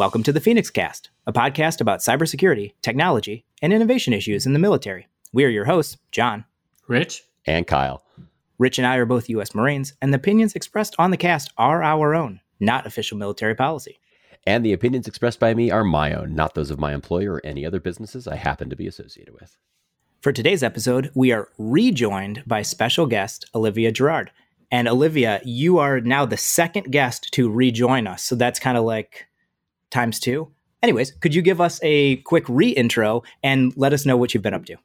Welcome to the Phoenix Cast, a podcast about cybersecurity, technology, and innovation issues in the military. We are your hosts, John, Rich, and Kyle. Rich and I are both U.S. Marines, and the opinions expressed on the cast are our own, not official military policy. And the opinions expressed by me are my own, not those of my employer or any other businesses I happen to be associated with. For today's episode, we are rejoined by special guest Olivia Gerard. And Olivia, you are now the second guest to rejoin us. So that's kind of like times two. Anyways, could you give us a quick re-intro and let us know what you've been up to?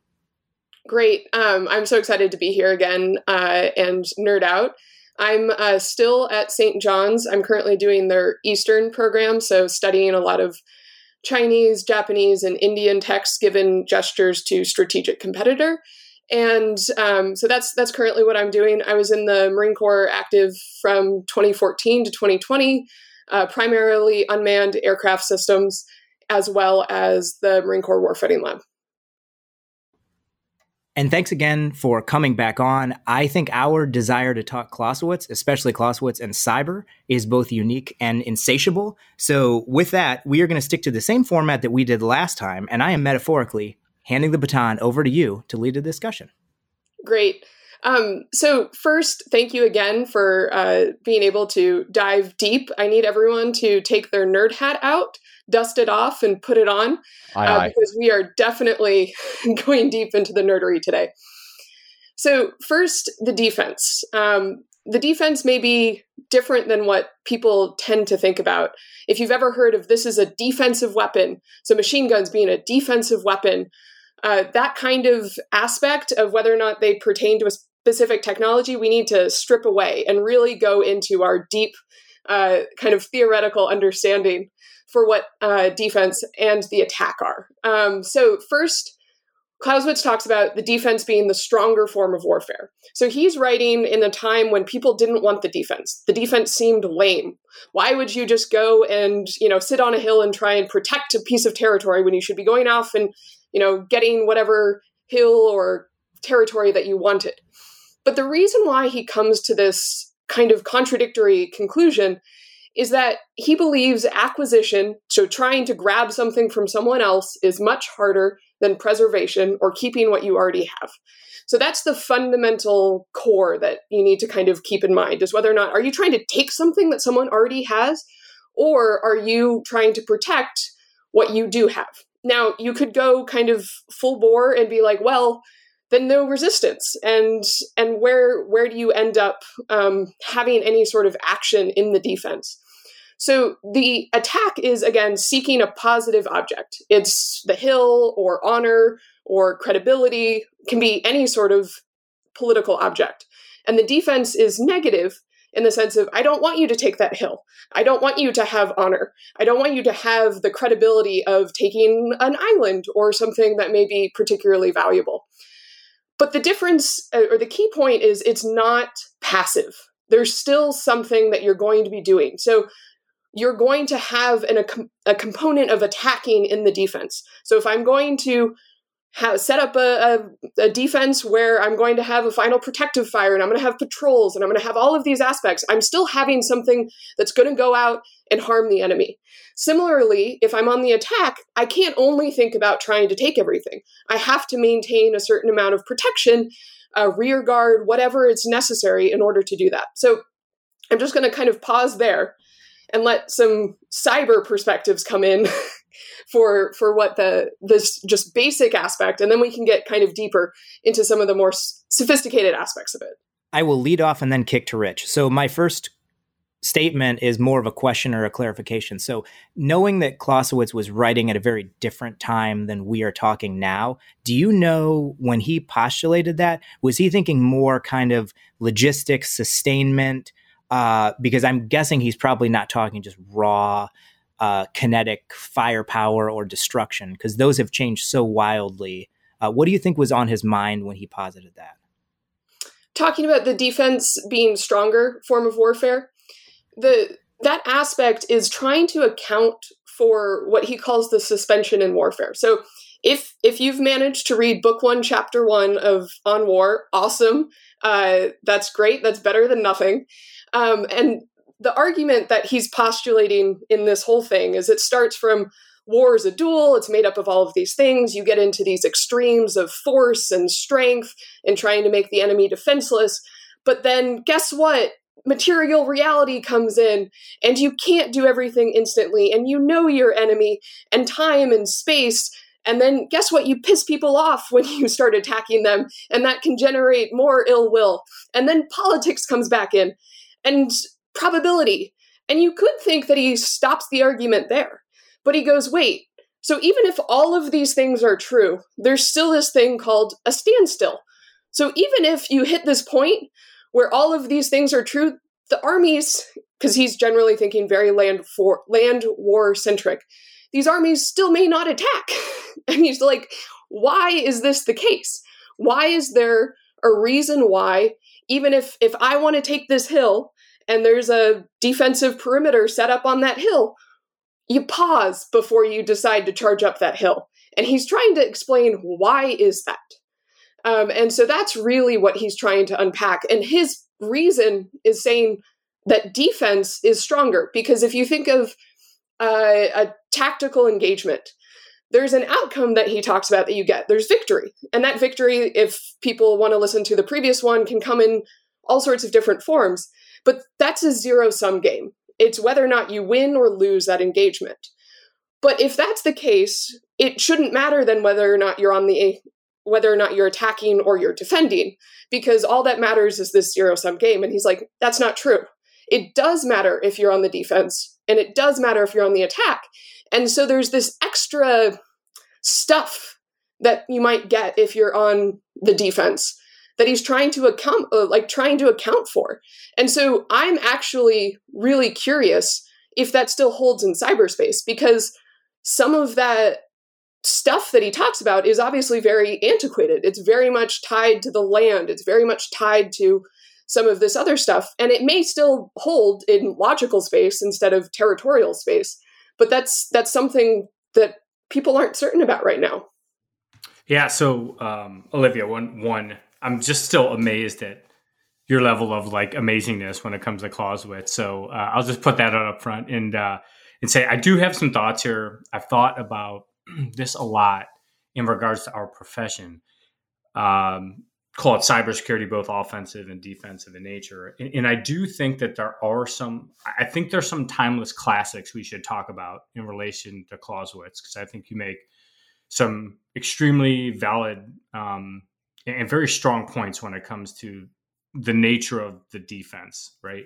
Great. Um, I'm so excited to be here again uh, and nerd out. I'm uh, still at St. John's. I'm currently doing their Eastern program, so studying a lot of Chinese, Japanese, and Indian texts given gestures to strategic competitor. And um, so that's that's currently what I'm doing. I was in the Marine Corps active from 2014 to 2020 uh, primarily unmanned aircraft systems, as well as the Marine Corps Warfighting Lab. And thanks again for coming back on. I think our desire to talk Clausewitz, especially Clausewitz and cyber, is both unique and insatiable. So, with that, we are going to stick to the same format that we did last time. And I am metaphorically handing the baton over to you to lead the discussion. Great. Um, so, first, thank you again for uh, being able to dive deep. I need everyone to take their nerd hat out, dust it off, and put it on aye, uh, aye. because we are definitely going deep into the nerdery today. So, first, the defense. Um, the defense may be different than what people tend to think about. If you've ever heard of this is a defensive weapon, so machine guns being a defensive weapon, uh, that kind of aspect of whether or not they pertain to a specific technology we need to strip away and really go into our deep uh, kind of theoretical understanding for what uh, defense and the attack are. Um, so, first, Clausewitz talks about the defense being the stronger form of warfare. So he's writing in a time when people didn't want the defense. The defense seemed lame. Why would you just go and, you know, sit on a hill and try and protect a piece of territory when you should be going off and, you know, getting whatever hill or territory that you wanted? But the reason why he comes to this kind of contradictory conclusion is that he believes acquisition, so trying to grab something from someone else, is much harder than preservation or keeping what you already have. So that's the fundamental core that you need to kind of keep in mind is whether or not are you trying to take something that someone already has or are you trying to protect what you do have? Now, you could go kind of full bore and be like, well, then no resistance and and where where do you end up um, having any sort of action in the defense so the attack is again seeking a positive object it's the hill or honor or credibility can be any sort of political object and the defense is negative in the sense of I don't want you to take that hill. I don't want you to have honor. I don't want you to have the credibility of taking an island or something that may be particularly valuable. But the difference, uh, or the key point, is it's not passive. There's still something that you're going to be doing. So you're going to have an, a, a component of attacking in the defense. So if I'm going to have, set up a, a, a, defense where I'm going to have a final protective fire and I'm going to have patrols and I'm going to have all of these aspects. I'm still having something that's going to go out and harm the enemy. Similarly, if I'm on the attack, I can't only think about trying to take everything. I have to maintain a certain amount of protection, a rear guard, whatever is necessary in order to do that. So I'm just going to kind of pause there and let some cyber perspectives come in for for what the this just basic aspect and then we can get kind of deeper into some of the more sophisticated aspects of it. I will lead off and then kick to rich. So my first statement is more of a question or a clarification. So knowing that clausewitz was writing at a very different time than we are talking now do you know when he postulated that? Was he thinking more kind of logistics sustainment uh, because i'm guessing he's probably not talking just raw uh, kinetic firepower or destruction because those have changed so wildly. Uh, what do you think was on his mind when he posited that? Talking about the defense being stronger form of warfare, the that aspect is trying to account for what he calls the suspension in warfare. So if if you've managed to read book one, chapter one of On War, awesome. Uh, that's great. That's better than nothing. Um, and the argument that he's postulating in this whole thing is it starts from war is a duel, it's made up of all of these things. You get into these extremes of force and strength and trying to make the enemy defenseless. But then guess what? Material reality comes in, and you can't do everything instantly, and you know your enemy, and time and space and then guess what? You piss people off when you start attacking them, and that can generate more ill will. And then politics comes back in and probability. And you could think that he stops the argument there. But he goes, wait, so even if all of these things are true, there's still this thing called a standstill. So even if you hit this point where all of these things are true, the armies, because he's generally thinking very land for land war centric, these armies still may not attack. and he's like, why is this the case? Why is there a reason why, even if if I want to take this hill and there's a defensive perimeter set up on that hill, you pause before you decide to charge up that hill. And he's trying to explain why is that. Um, and so that's really what he's trying to unpack. And his reason is saying that defense is stronger because if you think of uh, a tactical engagement, there's an outcome that he talks about that you get. There's victory. And that victory, if people want to listen to the previous one, can come in all sorts of different forms. But that's a zero sum game. It's whether or not you win or lose that engagement. But if that's the case, it shouldn't matter then whether or not you're on the whether or not you're attacking or you're defending, because all that matters is this zero sum game. And he's like, that's not true. It does matter if you're on the defense, and it does matter if you're on the attack. And so there's this extra stuff that you might get if you're on the defense that he's trying to account uh, like trying to account for. And so I'm actually really curious if that still holds in cyberspace because some of that stuff that he talks about is obviously very antiquated. It's very much tied to the land. It's very much tied to some of this other stuff and it may still hold in logical space instead of territorial space. But that's that's something that people aren't certain about right now. Yeah. So, um, Olivia, one one I'm just still amazed at your level of like amazingness when it comes to Clausewitz. So uh, I'll just put that out up front and uh, and say I do have some thoughts here. I've thought about this a lot in regards to our profession. Um, call it cybersecurity, both offensive and defensive in nature. And, and, I do think that there are some. I think there's some timeless classics we should talk about in relation to Clausewitz because I think you make some extremely valid um, and very strong points when it comes to the nature of the defense, right?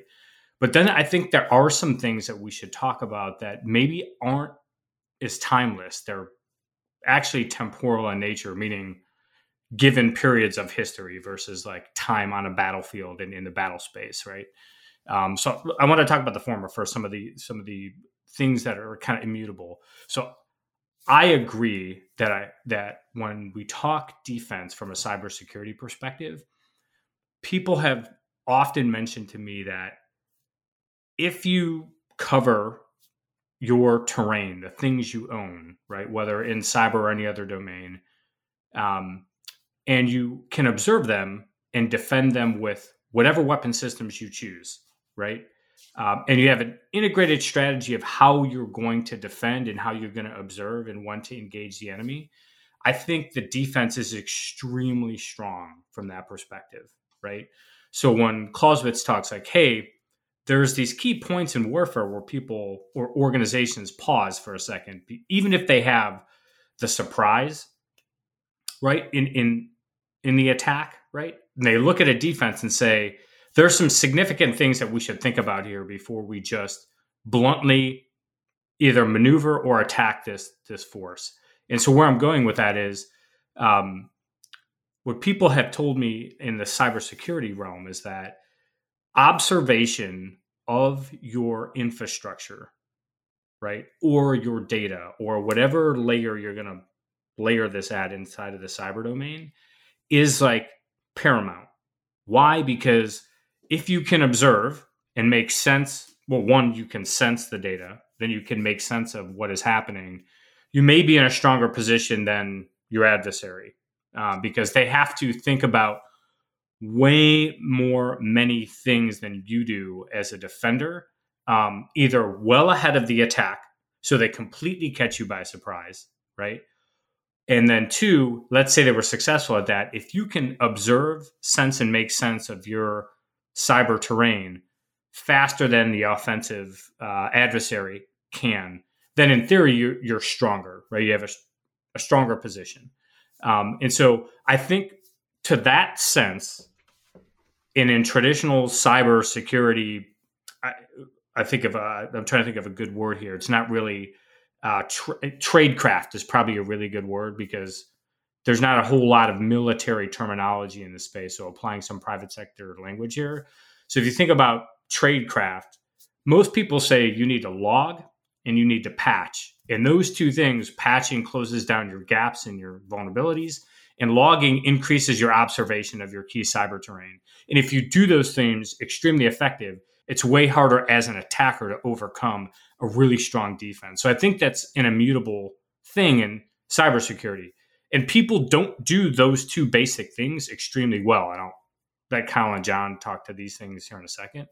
But then I think there are some things that we should talk about that maybe aren't as timeless. They're actually temporal in nature, meaning given periods of history versus like time on a battlefield and in the battle space, right? Um, so I want to talk about the former first. Some of the some of the things that are kind of immutable. So I agree that I that when we talk defense from a cybersecurity perspective, people have often mentioned to me that if you cover your terrain, the things you own, right, whether in cyber or any other domain, um, and you can observe them and defend them with whatever weapon systems you choose, right? Um, and you have an integrated strategy of how you're going to defend and how you're going to observe and when to engage the enemy. I think the defense is extremely strong from that perspective, right? So when Clausewitz talks like, hey, there's these key points in warfare where people or organizations pause for a second, even if they have the surprise, right? In in in the attack, right? And they look at a defense and say, there's some significant things that we should think about here before we just bluntly either maneuver or attack this this force. And so where I'm going with that is um, what people have told me in the cybersecurity realm is that observation of your infrastructure, right, or your data, or whatever layer you're going to layer this at inside of the cyber domain is like paramount. Why? Because if you can observe and make sense, well, one, you can sense the data, then you can make sense of what is happening. You may be in a stronger position than your adversary uh, because they have to think about way more many things than you do as a defender um, either well ahead of the attack, so they completely catch you by surprise, right? And then two, let's say they were successful at that. If you can observe, sense, and make sense of your cyber terrain faster than the offensive uh, adversary can, then in theory you're, you're stronger, right? You have a, a stronger position. Um, and so I think to that sense, and in traditional cyber security, I, I think of a, I'm trying to think of a good word here. It's not really uh, tra- tradecraft is probably a really good word because there's not a whole lot of military terminology in the space. So applying some private sector language here. So if you think about tradecraft, most people say you need to log and you need to patch. And those two things, patching closes down your gaps and your vulnerabilities, and logging increases your observation of your key cyber terrain. And if you do those things extremely effective, it's way harder as an attacker to overcome a really strong defense. So I think that's an immutable thing in cybersecurity. And people don't do those two basic things extremely well. I don't let Kyle and John talk to these things here in a second.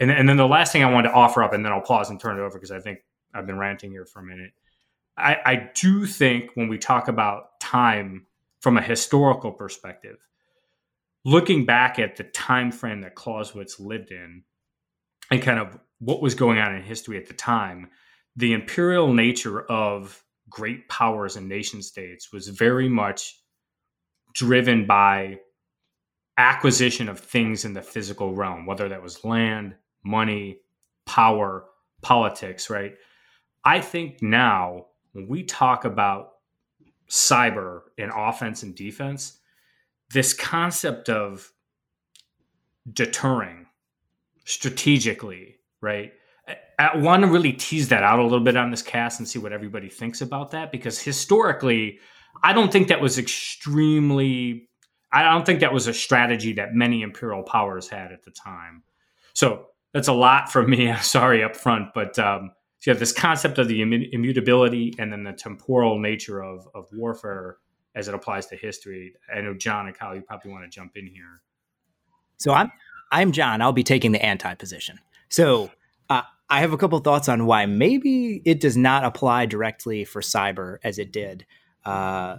And, and then the last thing I wanted to offer up, and then I'll pause and turn it over because I think I've been ranting here for a minute. I, I do think when we talk about time from a historical perspective, looking back at the time frame that Clausewitz lived in, and kind of what was going on in history at the time, the imperial nature of great powers and nation states was very much driven by acquisition of things in the physical realm, whether that was land, money, power, politics, right? I think now when we talk about cyber and offense and defense, this concept of deterring strategically, right? I want to really tease that out a little bit on this cast and see what everybody thinks about that because historically, I don't think that was extremely. I don't think that was a strategy that many imperial powers had at the time. So that's a lot for me. I'm sorry up front, but um, so you have this concept of the immutability and then the temporal nature of, of warfare as it applies to history. I know John and Kyle, you probably want to jump in here. So I'm I'm John. I'll be taking the anti position. So I have a couple thoughts on why maybe it does not apply directly for cyber as it did, uh,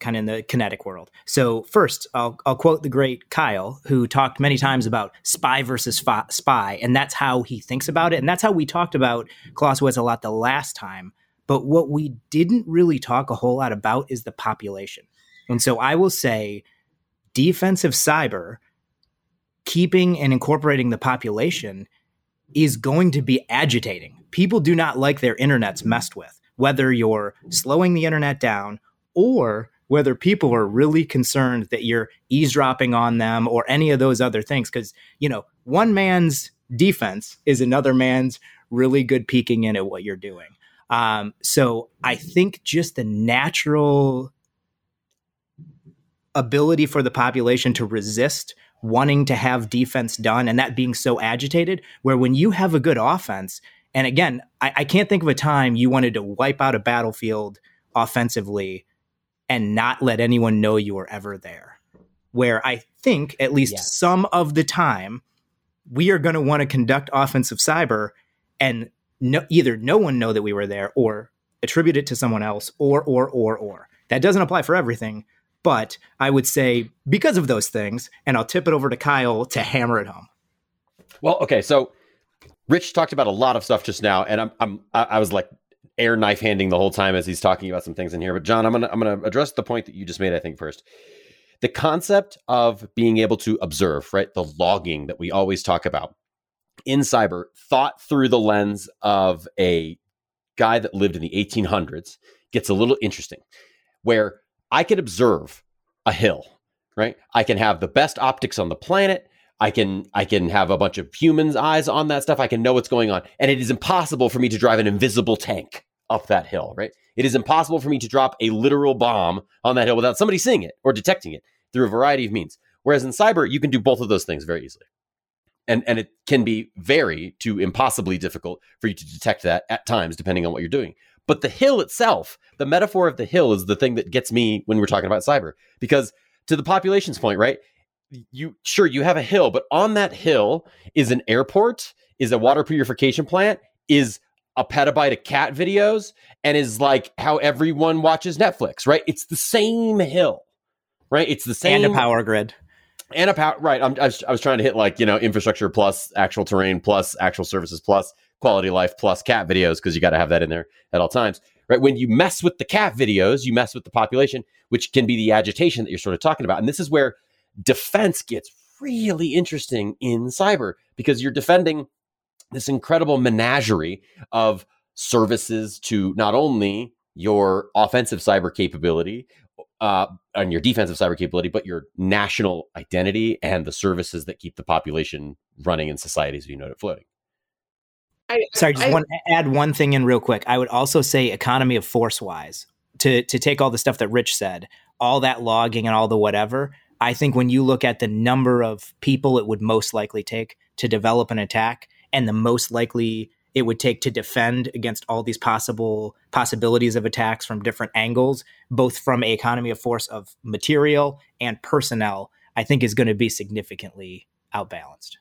kind of in the kinetic world. So first, I'll, I'll quote the great Kyle, who talked many times about spy versus spy, and that's how he thinks about it, and that's how we talked about Clausewitz a lot the last time. But what we didn't really talk a whole lot about is the population. And so I will say defensive cyber keeping and incorporating the population is going to be agitating. People do not like their internets messed with, whether you're slowing the internet down or whether people are really concerned that you're eavesdropping on them or any of those other things. Because, you know, one man's defense is another man's really good peeking in at what you're doing. Um, so I think just the natural ability for the population to resist wanting to have defense done and that being so agitated. Where when you have a good offense, and again, I, I can't think of a time you wanted to wipe out a battlefield offensively and not let anyone know you were ever there. Where I think, at least yes. some of the time, we are going to want to conduct offensive cyber and no, either no one know that we were there or attribute it to someone else or, or, or, or. That doesn't apply for everything, but I would say because of those things, and I'll tip it over to Kyle to hammer it home. Well, okay, so Rich talked about a lot of stuff just now, and I'm, I'm I was like air knife handing the whole time as he's talking about some things in here. But John, I'm gonna I'm gonna address the point that you just made. I think first, the concept of being able to observe, right, the logging that we always talk about in cyber, thought through the lens of a guy that lived in the 1800s, gets a little interesting, where I can observe a hill, right? I can have the best optics on the planet. I can I can have a bunch of humans' eyes on that stuff. I can know what's going on. And it is impossible for me to drive an invisible tank up that hill, right? It is impossible for me to drop a literal bomb on that hill without somebody seeing it or detecting it through a variety of means. Whereas in cyber, you can do both of those things very easily. And and it can be very to impossibly difficult for you to detect that at times, depending on what you're doing. But the hill itself, the metaphor of the hill is the thing that gets me when we're talking about cyber. Because to the population's point, right? You sure you have a hill, but on that hill is an airport, is a water purification plant is a petabyte of cat videos and is like how everyone watches Netflix, right? It's the same hill, right? It's the same and a power grid and a power. Right. I'm, I was, I was trying to hit like you know infrastructure plus actual terrain plus actual services plus quality life plus cat videos because you got to have that in there at all times, right? When you mess with the cat videos, you mess with the population, which can be the agitation that you're sort of talking about, and this is where defense gets really interesting in cyber because you're defending this incredible menagerie of services to not only your offensive cyber capability uh, and your defensive cyber capability, but your national identity and the services that keep the population running in society as you know it floating. I, Sorry, just I, want to add one thing in real quick. I would also say economy of force wise to to take all the stuff that Rich said, all that logging and all the whatever. I think when you look at the number of people it would most likely take to develop an attack and the most likely it would take to defend against all these possible possibilities of attacks from different angles, both from a economy of force of material and personnel, I think is going to be significantly outbalanced.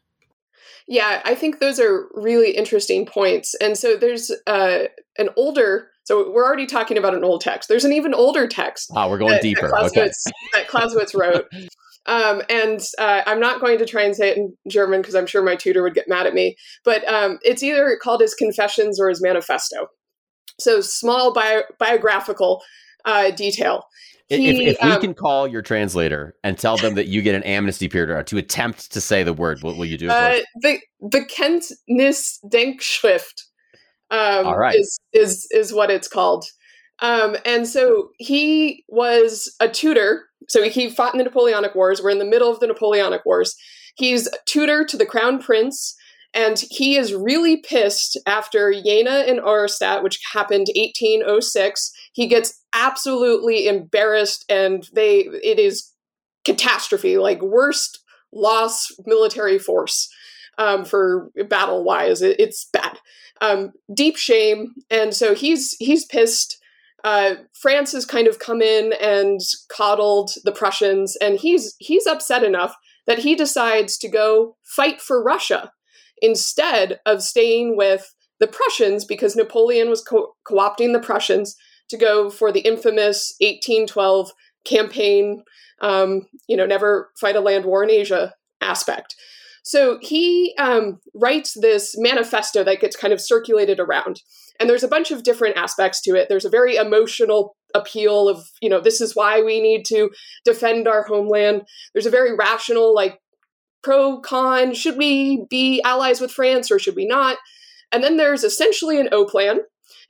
Yeah, I think those are really interesting points. And so there's uh, an older, so we're already talking about an old text. There's an even older text. Ah, we're going that, deeper. That Clausewitz, okay. that Clausewitz wrote. Um, and uh, I'm not going to try and say it in German because I'm sure my tutor would get mad at me. But um, it's either called his Confessions or his Manifesto. So small bio- biographical uh, detail. He, if, if, we um, can call your translator and tell them that you get an amnesty period to attempt to say the word, what will you do? Uh, the the Kenntnis Denkschrift um, All right. is is is what it's called. Um, and so he was a tutor. So he fought in the Napoleonic Wars. We're in the middle of the Napoleonic Wars. He's tutor to the crown prince and he is really pissed after Jena and Auerstedt, which happened 1806. He gets absolutely embarrassed, and they it is catastrophe, like worst loss military force um, for battle wise. It, it's bad, um, deep shame, and so he's he's pissed. Uh, France has kind of come in and coddled the Prussians, and he's he's upset enough that he decides to go fight for Russia instead of staying with the Prussians because Napoleon was co opting the Prussians to go for the infamous 1812 campaign, um, you know, never fight a land war in Asia aspect. So he um, writes this manifesto that gets kind of circulated around. And there's a bunch of different aspects to it. There's a very emotional appeal of, you know, this is why we need to defend our homeland. There's a very rational, like, pro con should we be allies with france or should we not? And then there's essentially an o plan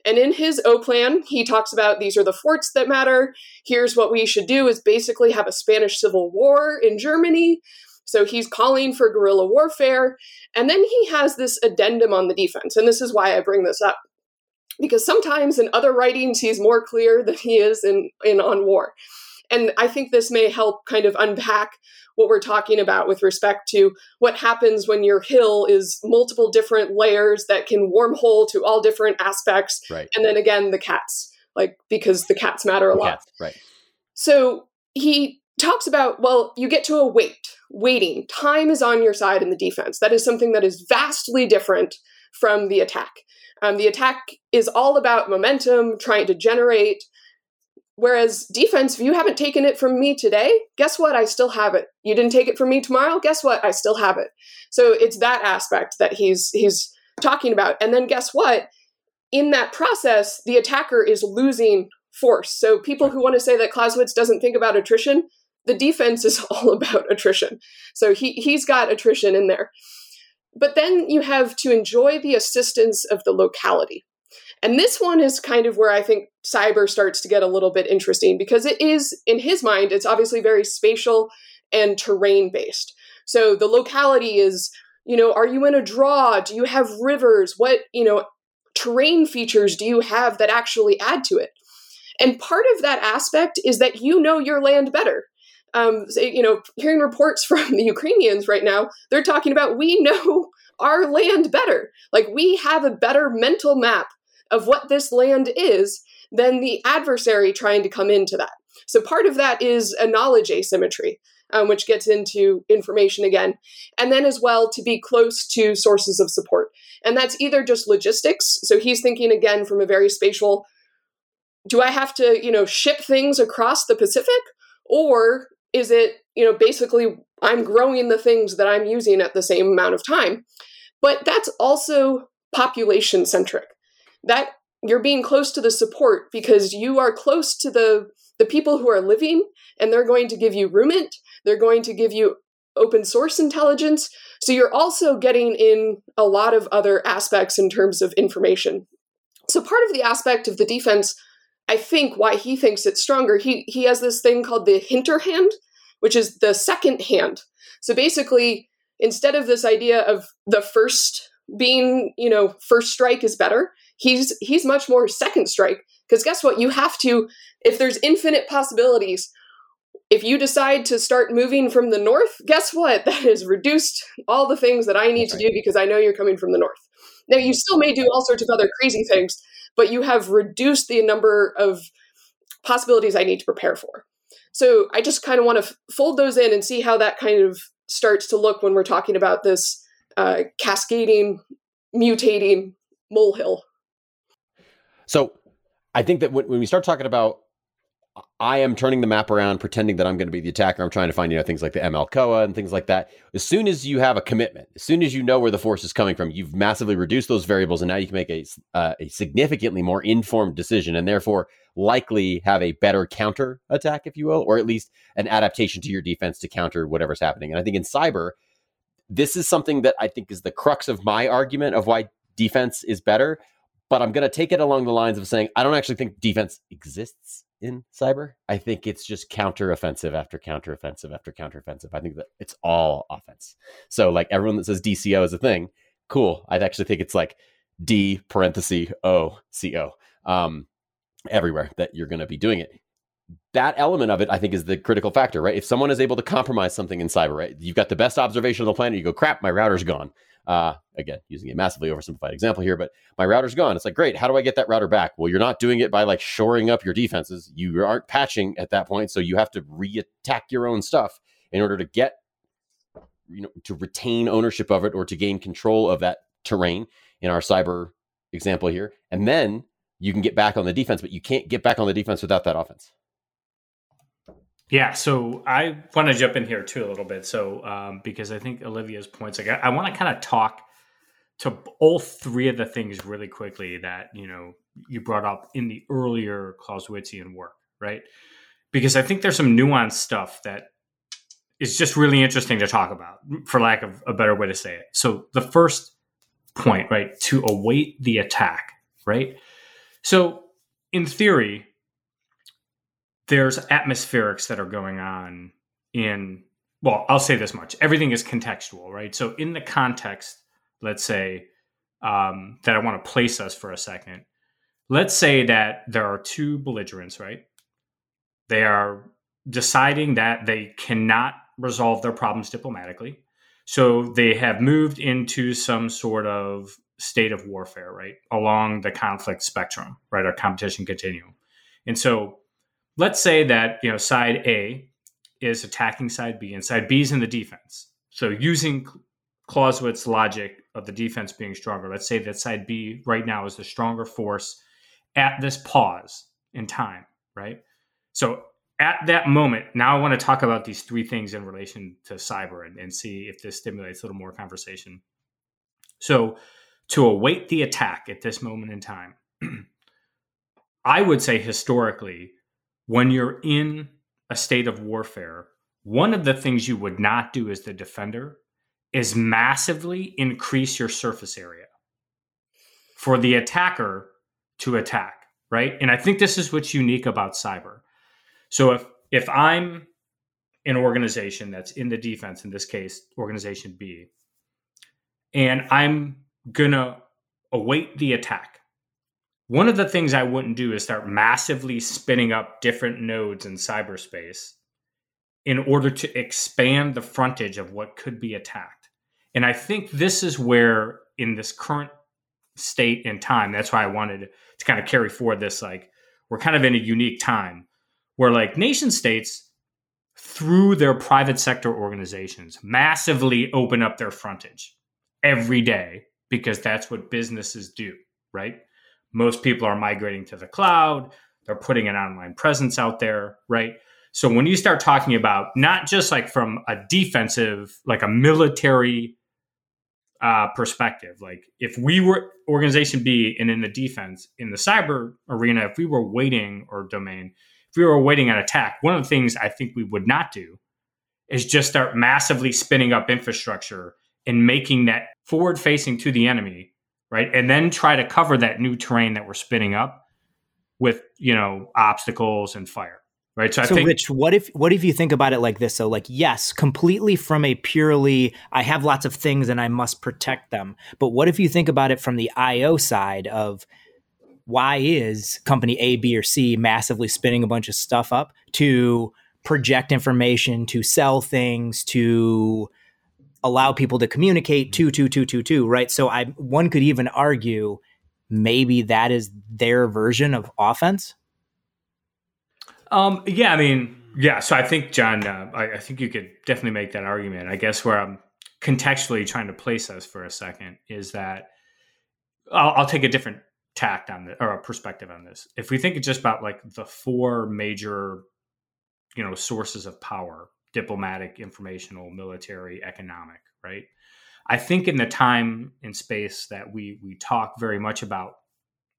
and in his o plan he talks about these are the forts that matter. Here's what we should do is basically have a spanish civil war in germany. So he's calling for guerrilla warfare and then he has this addendum on the defense and this is why i bring this up. Because sometimes in other writings he's more clear than he is in, in on war. And i think this may help kind of unpack what we're talking about with respect to what happens when your hill is multiple different layers that can wormhole to all different aspects. Right. And then again, the cats, like because the cats matter a lot. Cats, right. So he talks about, well, you get to a wait, waiting. Time is on your side in the defense. That is something that is vastly different from the attack. Um, the attack is all about momentum, trying to generate Whereas defense, if you haven't taken it from me today, guess what? I still have it. You didn't take it from me tomorrow, guess what? I still have it. So it's that aspect that he's he's talking about. And then guess what? In that process, the attacker is losing force. So people who want to say that Clausewitz doesn't think about attrition, the defense is all about attrition. So he he's got attrition in there. But then you have to enjoy the assistance of the locality. And this one is kind of where I think cyber starts to get a little bit interesting because it is, in his mind, it's obviously very spatial and terrain based. So the locality is, you know, are you in a draw? Do you have rivers? What, you know, terrain features do you have that actually add to it? And part of that aspect is that you know your land better. Um, you know, hearing reports from the Ukrainians right now, they're talking about we know our land better. Like we have a better mental map of what this land is than the adversary trying to come into that. So part of that is a knowledge asymmetry. um, which gets into information again. And then as well to be close to sources of support. And that's either just logistics. So he's thinking again from a very spatial do I have to, you know, ship things across the Pacific? Or is it, you know, basically I'm growing the things that I'm using at the same amount of time? But that's also population centric. That you're being close to the support because you are close to the the people who are living and they're going to give you HUMINT, they're going to give you open source intelligence. So you're also getting in a lot of other aspects in terms of information. So part of the aspect of the defense, I think why he thinks it's stronger, he he has this thing called the hinterhand, which is the second hand. So basically, instead of this idea of the first being, you know, first strike is better, he's he's much more second strike because guess what? You have to if there's infinite possibilities if you decide to start moving from the north guess what? That has reduced all the things that i need to do because i know you're coming from the north. Now you still may do all sorts of other crazy things but you have reduced the number of possibilities i need to prepare for. So i just kind of want to f- fold those in and see how that kind of starts to look when we're talking about this uh, cascading mutating molehill so I think that when, when we start talking about I am turning the map around, pretending that I'm going to be the attacker. I'm trying to find, you know, things like the ML and things like that. As soon as you have a commitment, as soon as you know where the force is coming from, you've massively reduced those variables, and now you can make a uh, a significantly more informed decision, and therefore likely have a better counter attack, if you will, or at least an adaptation to your defense to counter whatever's happening. And I think in cyber, this is something that I think is the crux of my argument of why defense is better but I'm going to take it along the lines of saying I don't actually think defense exists in cyber. I think it's just counteroffensive after counteroffensive after counteroffensive. I think that it's all offense. So like everyone that says DCO is a thing, cool. I'd actually think it's like D parenthesis O C O um, everywhere that you're going to be doing it. That element of it, I think, is the critical factor, right? If someone is able to compromise something in cyber, right? You've got the best observation on the planet. You go, crap, my router's gone. Uh, again, using a massively oversimplified example here, but my router's gone. It's like, great. How do I get that router back? Well, you're not doing it by like shoring up your defenses. You aren't patching at that point. So you have to re-attack your own stuff in order to get, you know, to retain ownership of it or to gain control of that terrain in our cyber example here. And then you can get back on the defense, but you can't get back on the defense without that offense. Yeah, so I want to jump in here too a little bit. So um, because I think Olivia's points, like I, I want to kind of talk to all three of the things really quickly that you know you brought up in the earlier Clausewitzian work, right? Because I think there's some nuanced stuff that is just really interesting to talk about, for lack of a better way to say it. So the first point, right, to await the attack, right? So in theory, there's atmospherics that are going on in well i'll say this much. Everything is contextual right? So in the context let's say um, that i want to place us for a second let's say that there are two belligerents right? They are deciding that they cannot resolve their problems diplomatically. So they have moved into some sort of state of warfare right along the conflict spectrum right or competition continuum. And so let's say that you know side A is attacking side B and side B is in the defense. So using Clausewitz's logic of the defense being stronger, let's say that side B right now is the stronger force at this pause in time, right? So at that moment, now I want to talk about these three things in relation to cyber and, and see if this stimulates a little more conversation. So to await the attack at this moment in time, I would say historically, when you're in a state of warfare, one of the things you would not do as the defender is massively increase your surface area for the attacker to attack, right? And I think this is what's unique about cyber. So if if I'm an organization that's in the defense, in this case, organization B, and I'm gonna await the attack one of the things I wouldn't do is start massively spinning up different nodes in cyberspace in order to expand the frontage of what could be attacked. And I think this is where, in this current state and time, that's why I wanted to kind of carry forward this like, we're kind of in a unique time where like nation states through their private sector organizations massively open up their frontage every day because that's what businesses do, right? Most people are migrating to the cloud, they're putting an online presence out there, right? So when you start talking about not just like from a defensive, like a military uh, perspective, like if we were organization B and in the defense, in the cyber arena, if we were waiting or domain, if we were waiting an attack, one of the things I think we would not do is just start massively spinning up infrastructure and making that forward facing to the enemy, right? And then try to cover that new terrain that we're spinning up with, you know, obstacles and fire. Right. So, so think- Rich, what if what if you think about it like this? So, like, yes, completely from a purely I have lots of things and I must protect them. But what if you think about it from the IO side of why is company A, B, or C massively spinning a bunch of stuff up to project information, to sell things, to allow people to communicate two two two two two right? So i one could even argue maybe that is their version of offense? Um yeah i mean yeah so i think john uh, I, I, think you could definitely make that argument. I guess where i'm contextually trying to place us for a second is that i'll, I'll take a different tact on this or a perspective on this. If we think just about like the four major you know sources of power diplomatic, informational, military, economic, right? I think in the time and space that we we talk very much about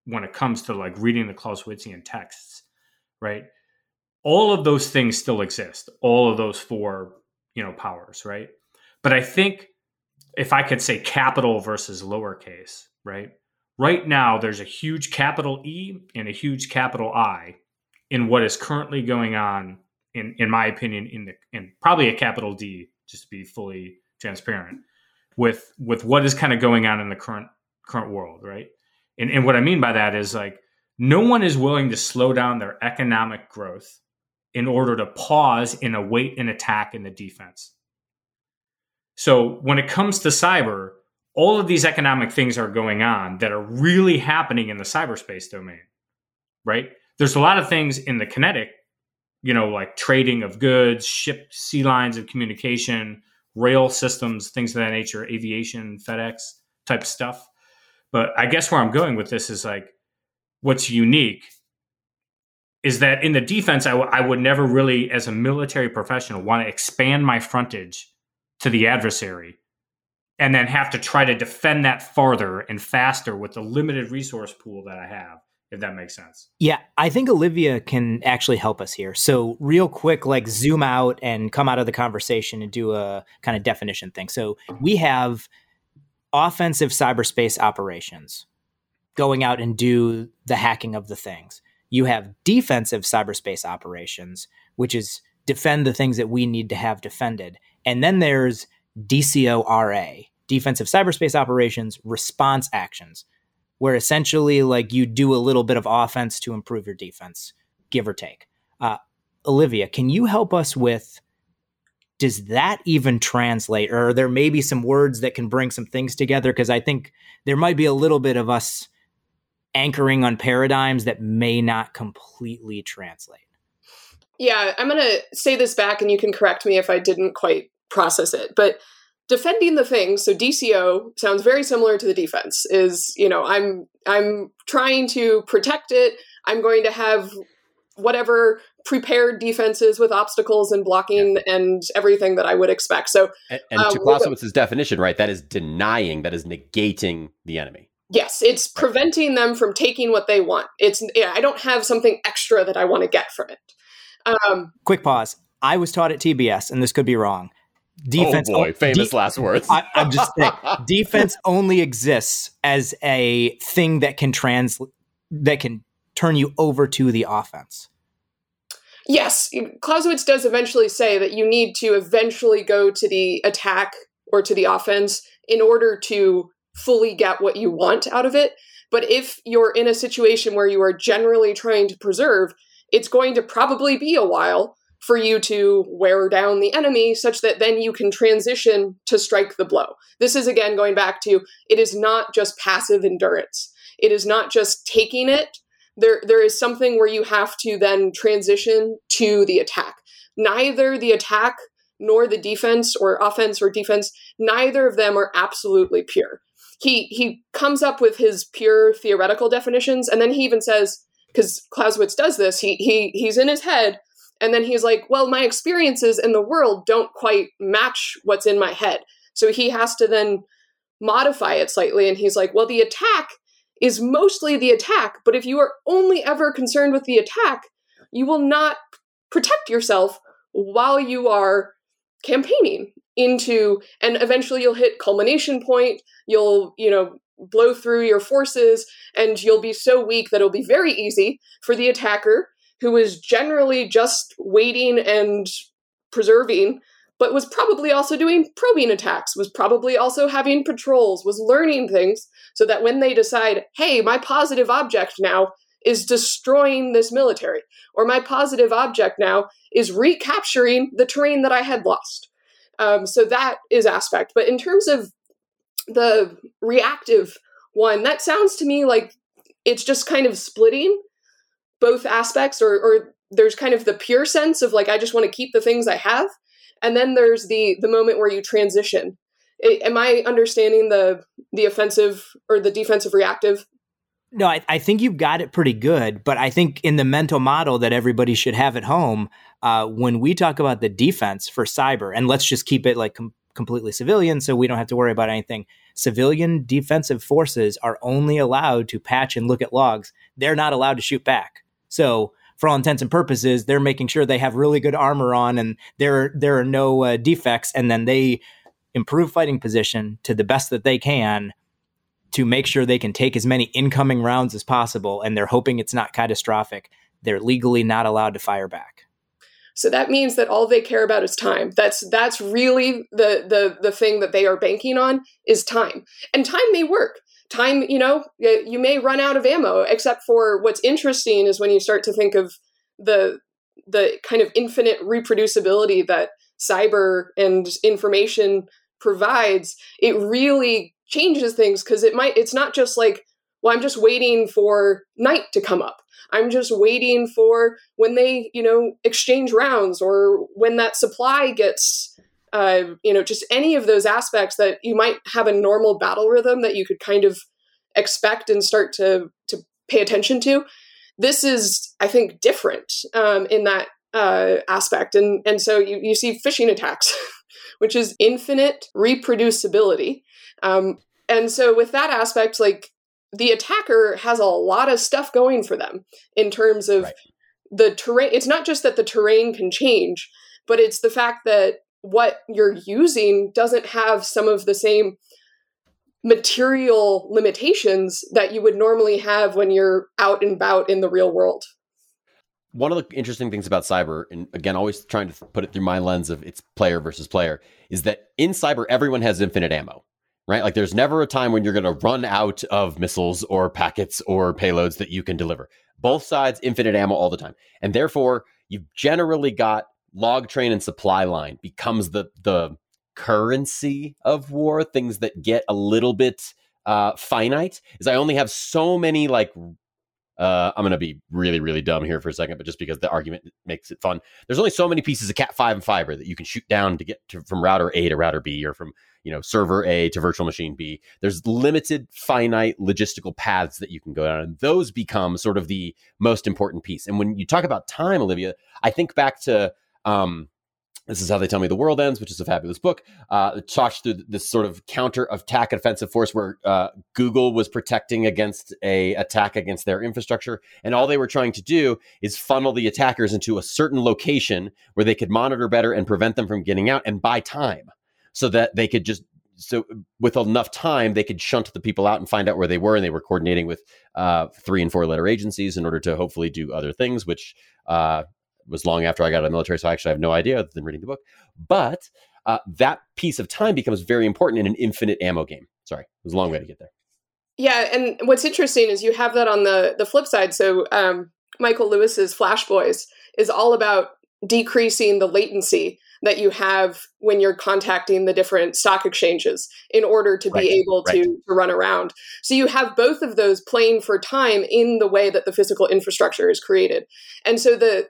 when it comes to like reading the Clausewitzian texts, right? All of those things still exist. All of those four, you know, powers, right? But I think if I could say capital versus lowercase, right? Right now, there's a huge capital E and a huge capital I in what is currently going on in in my opinion, in the in probably a capital D, just to be fully transparent, with with what is kind of going on in the current current world, right? And and what I mean by that is like no one is willing to slow down their economic growth in order to pause and await an attack in the defense. So when it comes to cyber, all of these economic things are going on that are really happening in the cyberspace domain, right? There's a lot of things in the kinetic you know, like trading of goods, ship sea lines of communication, rail systems, things of that nature, aviation, FedEx type stuff. But I guess where I'm going with this is like what's unique is that in the defense, I, w- I would never really, as a military professional, want to expand my frontage to the adversary and then have to try to defend that farther and faster with the limited resource pool that I have if that makes sense. Yeah, I think Olivia can actually help us here. So, real quick, like zoom out and come out of the conversation and do a kind of definition thing. So, we have offensive cyberspace operations going out and do the hacking of the things. You have defensive cyberspace operations, which is defend the things that we need to have defended. And then there's DCORA, defensive cyberspace operations response actions where essentially like you do a little bit of offense to improve your defense, give or take. Uh, Olivia, can you help us with? Does that even translate, or there may be some words that can bring some things together? Because I think there might be a little bit of us anchoring on paradigms that may not completely translate. Yeah, I'm going to say this back, and you can correct me if I didn't quite process it. But defending the thing so dco sounds very similar to the defense is you know i'm i'm trying to protect it. I'm going to have whatever prepared defenses with obstacles and blocking and everything that i would expect. So and, and uh, to clausewitz's definition right that is denying that is negating the enemy. Yes it's preventing them from taking what they want. It's yeah, i don't have something extra that i want to get from it. Um, quick pause. I was taught at tbs and this could be wrong Oh, defense. Oh boy, famous de- last words. I, am just saying, defense only exists as a thing that can trans that can turn you over to the offense. Yes, Clausewitz does eventually say that you need to eventually go to the attack or to the offense in order to fully get what you want out of it. But if you're in a situation where you are generally trying to preserve, it's going to probably be a while for you to wear down the enemy such that then you can transition to strike the blow. This is again going back to it is not just passive endurance. It is not just taking it. There there is something where you have to then transition to the attack. neither the attack nor the defense or offense or defense, neither of them are absolutely pure. He he comes up with his pure theoretical definitions, and then he even says, because Clausewitz does this, he he he's in his head, and then he's like, well, my experiences in the world don't quite match what's in my head. So he has to then modify it slightly, and he's like, well, the attack is mostly the attack, but if you are only ever concerned with the attack, you will not protect yourself while you are campaigning into and eventually you'll hit culmination point you'll you know blow through your forces and you'll be so weak that it'll be very easy for the attacker who is generally just waiting and preserving but was probably also doing probing attacks was probably also having patrols was learning things so that when they decide hey my positive object now is destroying this military, or my positive object now is recapturing the terrain that I had lost. Um, so that is aspect. But in terms of the reactive one, that sounds to me like it's just kind of splitting both aspects, or, or there's kind of the pure sense of like I just want to keep the things I have, and then there's the the moment where you transition. It, am I understanding the the offensive or the defensive reactive no, I, I, think you've got it pretty good, but I think in the mental model that everybody should have at home, uh, when we talk about the defense for cyber, and let's just keep it like com- completely civilian so we don't have to worry about anything. Civilian defensive forces are only allowed to patch and look at logs. They're not allowed to shoot back. So, for all intents and purposes, they're making sure they have really good armor on and there there are no uh, defects, and then they improve fighting position to the best that they can to make sure they can take as many incoming rounds as possible and they're hoping it's not catastrophic. They're legally not allowed to fire back. So that means that all they care about is time. That's that's really the the the thing that they are banking on is time. And time may work time you know you may run out of ammo except for what's interesting is when you start to think of the the kind of infinite reproducibility that cyber and information provides it really changes things because it might it's not just like well i'm just waiting for night to come up. I'm just waiting for when they you know exchange rounds or when that supply gets uh, you know just any of those aspects that you might have a normal battle rhythm that you could kind of expect and start to to pay attention to this is i think different um, in that uh, aspect and and so you, you see phishing attacks which is infinite reproducibility um, and so with that aspect, like the attacker has a lot of stuff going for them in terms of right. the terrain. It's not just that the terrain can change, but it's the fact that what you're using doesn't have some of the same material limitations that you would normally have when you're out and about in the real world. One of the interesting things about cyber, and again, always trying to put it through my lens of it's player versus player, is that in cyber, everyone has infinite ammo right? Like there's never a time when you're going to run out of missiles or packets or payloads that you can deliver. Both sides, infinite ammo all the time. And therefore, you've generally got log train and supply line becomes the the currency of war, things that get a little bit uh, finite. Is I only have so many like uh, I'm to be really, really dumb here for a second, but just because the argument makes it fun, there's only so many pieces of Cat five and fiber that you can shoot down to get to, from router A to router B, or from you know server A to virtual machine B. There's limited, finite logistical paths that you can go down, and those become sort of the most important piece. And when you talk about time, Olivia, I think back to um, this is how they tell me the world ends, which is a fabulous book. Uh, it talks through this sort of counter attack offensive force where uh, Google was protecting against a attack against their infrastructure, and all they were trying to do is funnel the attackers into a certain location where they could monitor better and prevent them from getting out and buy time, so that they could just so with enough time they could shunt the people out and find out where they were, and they were coordinating with uh, three and four letter agencies in order to hopefully do other things, which uh, was long after I got out of the military, so I actually have no idea other than reading the book. But uh, that piece of time becomes very important in an infinite ammo game. Sorry, it was a long way to get there. Yeah, and what's interesting is you have that on the the flip side. So um, Michael Lewis's Flash Boys is all about decreasing the latency that you have when you're contacting the different stock exchanges in order to right, be able right. to, to run around. So you have both of those playing for time in the way that the physical infrastructure is created. And so the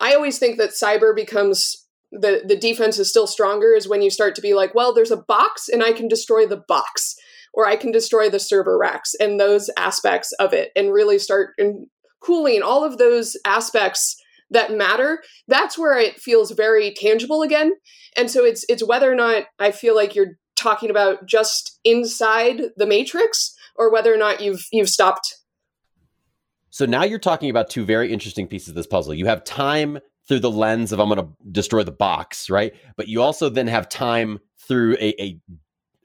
I always think that cyber becomes the the defense is still stronger is when you start to be like, well, there's a box and I can destroy the box or I can destroy the server racks and those aspects of it and really start in cooling all of those aspects that matter. That's where it feels very tangible again. And so it's it's whether or not i feel like you're talking about just inside the matrix or whether or not you've you've stopped so now you're talking about two very interesting pieces of this puzzle you have time through the lens of i'm going to destroy the box right but you also then have time through a, a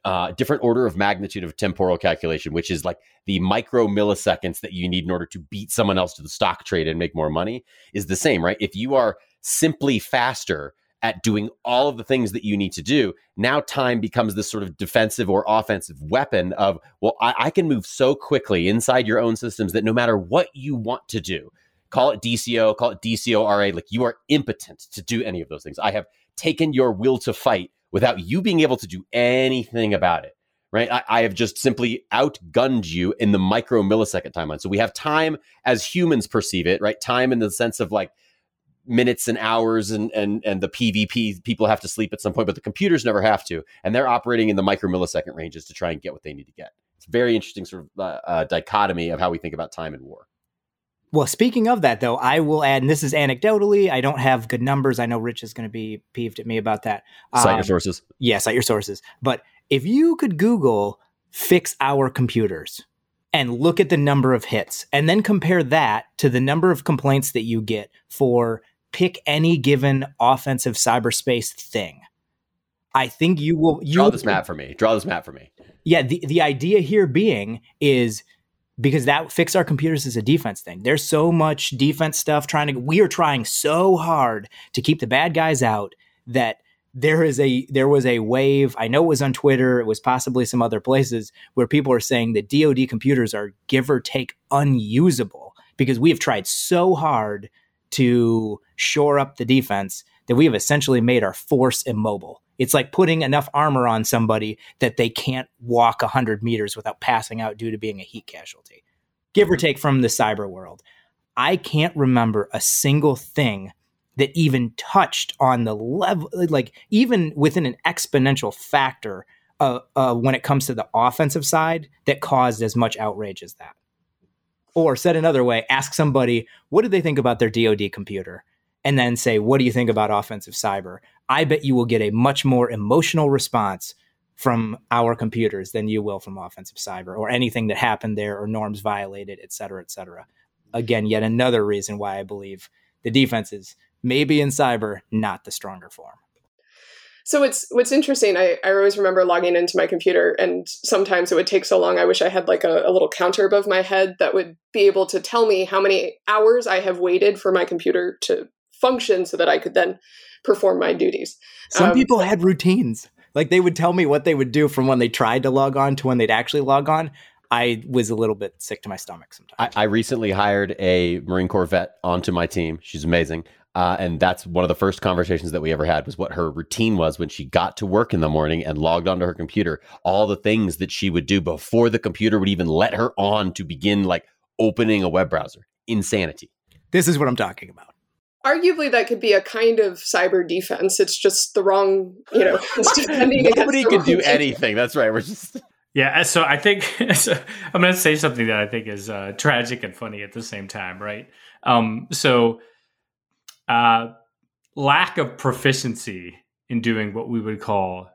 uh, different order of magnitude of temporal calculation, which is like the micro milliseconds that you need in order to beat someone else to the stock trade and make more money, is the same, right? If you are simply faster at doing all of the things that you need to do, now time becomes this sort of defensive or offensive weapon of, well, I, I can move so quickly inside your own systems that no matter what you want to do, call it DCO, call it DCORA, like you are impotent to do any of those things. I have taken your will to fight without you being able to do anything about it. Right. I, I have just simply outgunned you in the micro millisecond timeline. So we have time as humans perceive it, right? Time in the sense of like minutes and hours and and and the PvP people have to sleep at some point, but the computers never have to, and they're operating in the micro millisecond ranges to try and get what they need to get. It's a very interesting sort of uh, uh, dichotomy of how we think about time and war. Well, speaking of that, though, I will add, and this is anecdotally, I don't have good numbers. I know Rich is going to be peeved at me about that. Cite um, your sources. Yeah, cite your sources. But if you could Google fix our computers and look at the number of hits and then compare that to the number of complaints that you get for pick any given offensive cyberspace thing, I think you will. You Draw this map for me. Draw this map for me. Yeah, the, the idea here being is because that fix our computers is a defense thing. There's so much defense stuff trying to we are trying so hard to keep the bad guys out that there is a there was a wave. I know it was on Twitter, it was possibly some other places where people are saying that DoD computers are give or take unusable because we have tried so hard to shore up the defense that we have essentially made our force immobile. It's like putting enough armor on somebody that they can't walk 100 meters without passing out due to being a heat casualty, give or take from the cyber world. I can't remember a single thing that even touched on the level, like even within an exponential factor uh, uh, when it comes to the offensive side that caused as much outrage as that. Or said another way, ask somebody, what did they think about their DoD computer? and then say, What do you think about offensive cyber? I bet you will get a much more emotional response from our computers than you will from offensive cyber or anything that happened there or norms violated, et cetera, et cetera. Again, yet another reason why I believe the defense is maybe in cyber, not the stronger form. So it's what's interesting. I, I always remember logging into my computer, and sometimes it would take so long. I wish I had like a, a, little counter above my head that would be able to tell me how many hours I have waited for my computer to function so that I could then perform my duties. Some um, people had routines. Like they would tell me what they would do from when they tried to log on to when they'd actually log on. I was a little bit sick to my stomach sometimes. I, I recently hired a Marine Corps vet onto my team. She's amazing. Uh, and that's one of the first conversations that we ever had was what her routine was when she got to work in the morning and logged onto her computer. All the things that she would do before the computer would even let her on to begin like opening a web browser. Insanity. This is what I'm talking about arguably that could be a kind of cyber defense. It's just the wrong, you know, nobody can do anything. That's right. We're just yeah. So I think so I'm going to say something that I think is uh, tragic and funny at the same time, right? Um, so uh, lack of proficiency in doing what we would call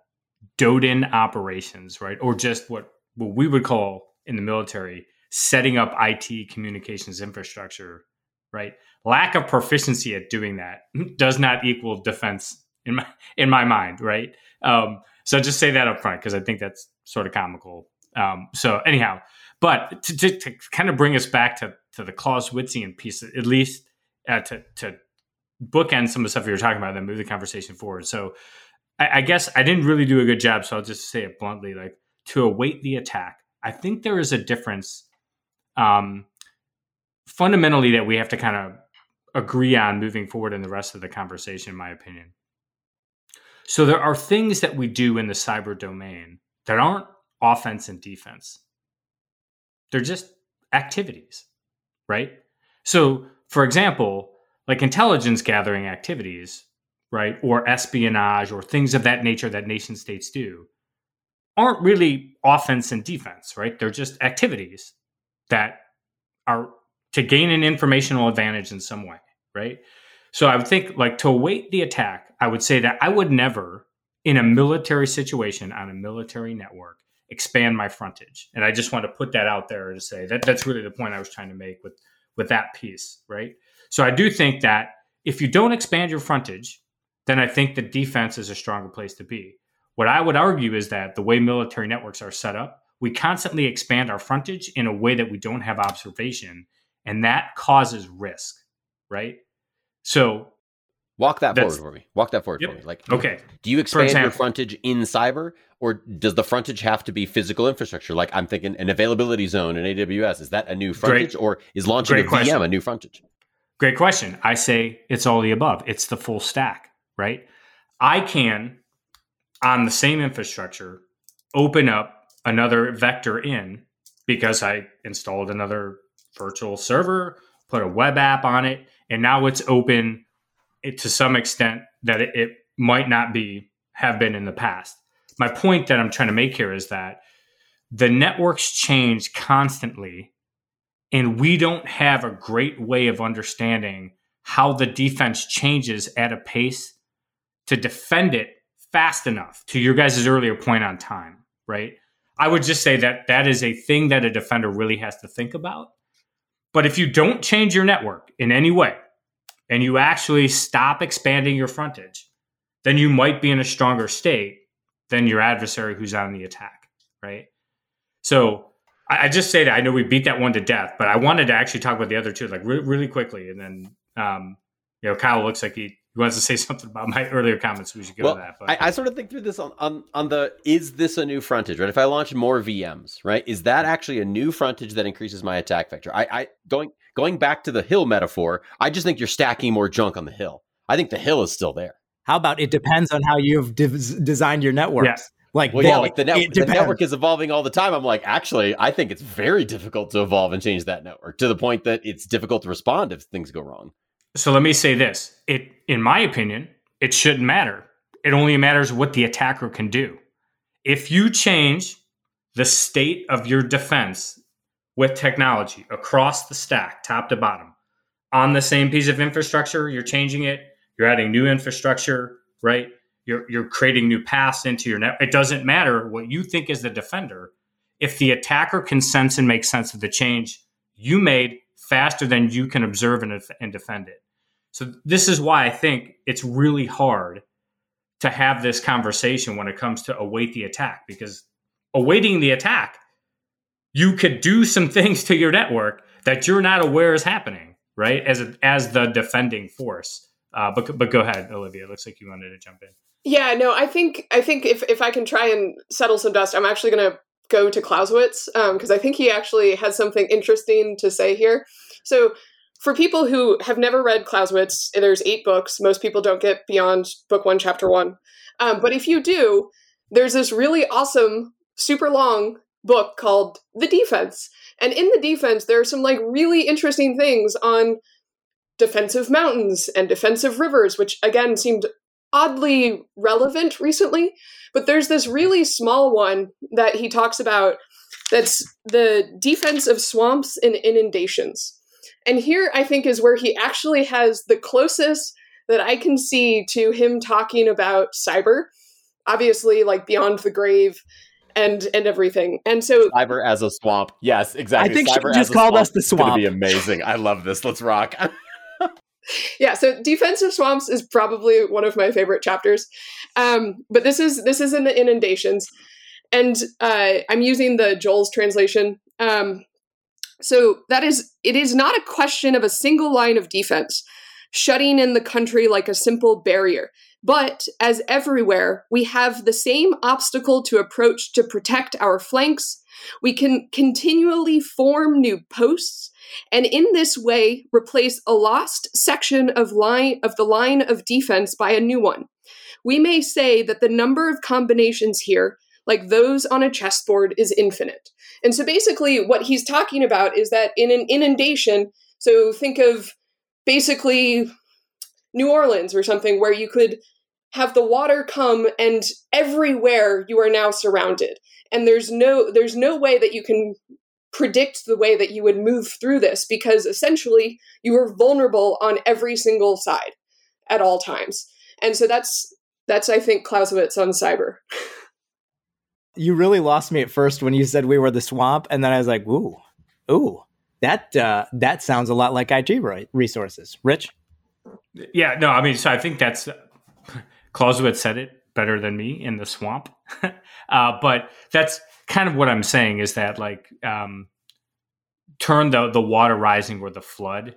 DoDIN operations, right, or just what what we would call in the military setting up IT communications infrastructure, right? lack of proficiency at doing that does not equal defense in my in my mind, right? Um, so just say that up front because I think that's sort of comical. Um, so anyhow, but to, to, to, kind of bring us back to to the Clausewitzian piece, at least uh, to to bookend some of the stuff you were talking about, then move the conversation forward. So I, I guess I didn't really do a good job, so I'll just say it bluntly: like to await the attack. I think there is a difference. Um, fundamentally, that we have to kind of agree on moving forward in the rest of the conversation, in my opinion. So there are things that we do in the cyber domain that aren't offense and defense. They're just activities, right? So, for example, like intelligence gathering activities, right, or espionage or things of that nature that nation states do, aren't really offense and defense, right? They're just activities that are to gain an informational advantage in some way, right? So I would think like to await the attack, I would say that I would never in a military situation on a military network expand my frontage. And I just want to put that out there to say that that's really the point I was trying to make with with that piece, right? So I do think that if you don't expand your frontage, then I think the defense is a stronger place to be. What I would argue is that the way military networks are set up, we constantly expand our frontage in a way that we don't have observation, and that causes risk, right? So walk that forward for me. Walk that forward yep. for me. Like, okay, do you expand example, your frontage in cyber, or does the frontage have to be physical infrastructure? Like, I'm thinking an availability zone in AWS. Is that a new frontage, great, or is launching a question. VM a new frontage? Great question. I say it's all the above. It's the full stack, right? I can, on the same infrastructure, open up another vector in because I installed another virtual server, put a web app on it, and now it's open to some extent that it, it might not be have been in the past. My point that I'm trying to make here is that the networks change constantly, and we don't have a great way of understanding how the defense changes at a pace to defend it fast enough to your guys' earlier point on time, right? I would just say that that is a thing that a defender really has to think about. But if you don't change your network in any way and you actually stop expanding your frontage, then you might be in a stronger state than your adversary who's on the attack, right? So I, I just say that I know we beat that one to death, but I wanted to actually talk about the other two like re- really quickly, and then um, you know Kyle looks like he he wants to say something about my earlier comments. We should go well, to that. But I, I, sort of think through this on, on on the is this a new frontage, right? If I launch more VMs, right, is that actually a new frontage that increases my attack vector? I, I going going back to the hill metaphor, I just think you're stacking more junk on the hill. I think the hill is still there. How about it depends on how you've de- designed your network? Yes. Like, well, yeah, like the, net- the network is evolving all the time. I'm like, actually, I think it's very difficult to evolve and change that network to the point that it's difficult to respond if things go wrong. So let me say this: it, in my opinion, it shouldn't matter. It only matters what the attacker can do. If you change the state of your defense with technology across the stack, top to bottom, on the same piece of infrastructure, you're changing it, you're adding new infrastructure, right? You're, you're creating new paths into your net. It doesn't matter what you think is the defender. If the attacker can sense and make sense of the change you made faster than you can observe and, and defend it. So this is why I think it's really hard to have this conversation when it comes to await the attack because awaiting the attack, you could do some things to your network that you're not aware is happening, right? As a, as the defending force. Uh, but but go ahead, Olivia. It looks like you wanted to jump in. Yeah, no, I think I think if if I can try and settle some dust, I'm actually going to go to Clausewitz because um, I think he actually has something interesting to say here. So for people who have never read Clausewitz, there's eight books. Most people don't get beyond book one, chapter one. Um, but if you do, there's this really awesome, super long book called The Defense. And in The Defense, there are some like really interesting things on defensive mountains and defensive rivers, which again seemed oddly relevant recently. But there's this really small one that he talks about that's the defense of swamps and inundations. And here I think is where he actually has the closest that I can see to him talking about cyber. Obviously, like beyond the grave and and everything. And so cyber as a swamp. Yes, exactly. I think cyber she just called us the swamp. It's gonna be amazing. I love this. Let's rock. yeah, so defensive swamps is probably one of my favorite chapters. Um, but this is this is in the inundations, and uh, I'm using the Jolles translation. Um, so that is, it is not a question of a single line of defense, shutting in the country like a simple barrier. But as everywhere, we have the same obstacle to approach to protect our flanks. We can continually form new posts and in this way replace a lost section of line of the line of defense by a new one. We may say that the number of combinations here, like those on a chessboard, is infinite. And so basically, what he's talking about is that in an inundation, so think of basically New Orleans or something where you could have the water come and everywhere you are now surrounded. And there's no there's no way that you can predict the way that you would move through this because essentially you are vulnerable on every single side at all times. And so that's that's i think clausewitz on cyber. You really lost me at first when you said we were the swamp and then i was like ooh ooh that uh, that sounds a lot like it resources. Rich yeah no i mean so i think that's Clausewitz said it better than me in the swamp. uh, but that's kind of what I'm saying is that like um, turn the the water rising or the flood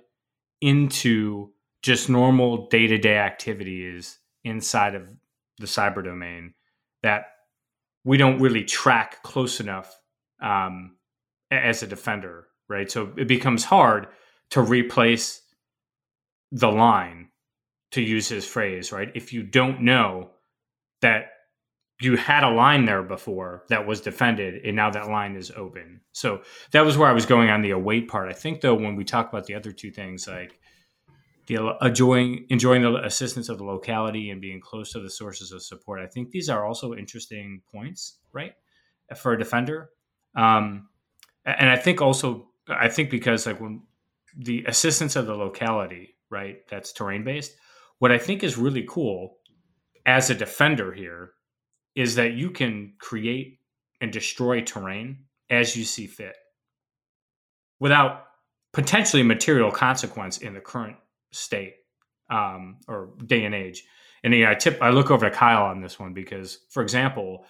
into just normal day to day activities inside of the cyber domain that we don't really track close enough um, as a defender, right? So it becomes hard to replace the line to use his phrase, right? If you don't know that you had a line there before that was defended and now that line is open. So that was where I was going on the await part. I think though when we talk about the other two things like the enjoying enjoying the assistance of the locality and being close to the sources of support, I think these are also interesting points, right? For a defender. Um, and I think also I think because like when the assistance of the locality, right, that's terrain based, what I think is really cool as a defender here is that you can create and destroy terrain as you see fit without potentially material consequence in the current state um, or day and age. And yeah, I tip I look over to Kyle on this one because, for example,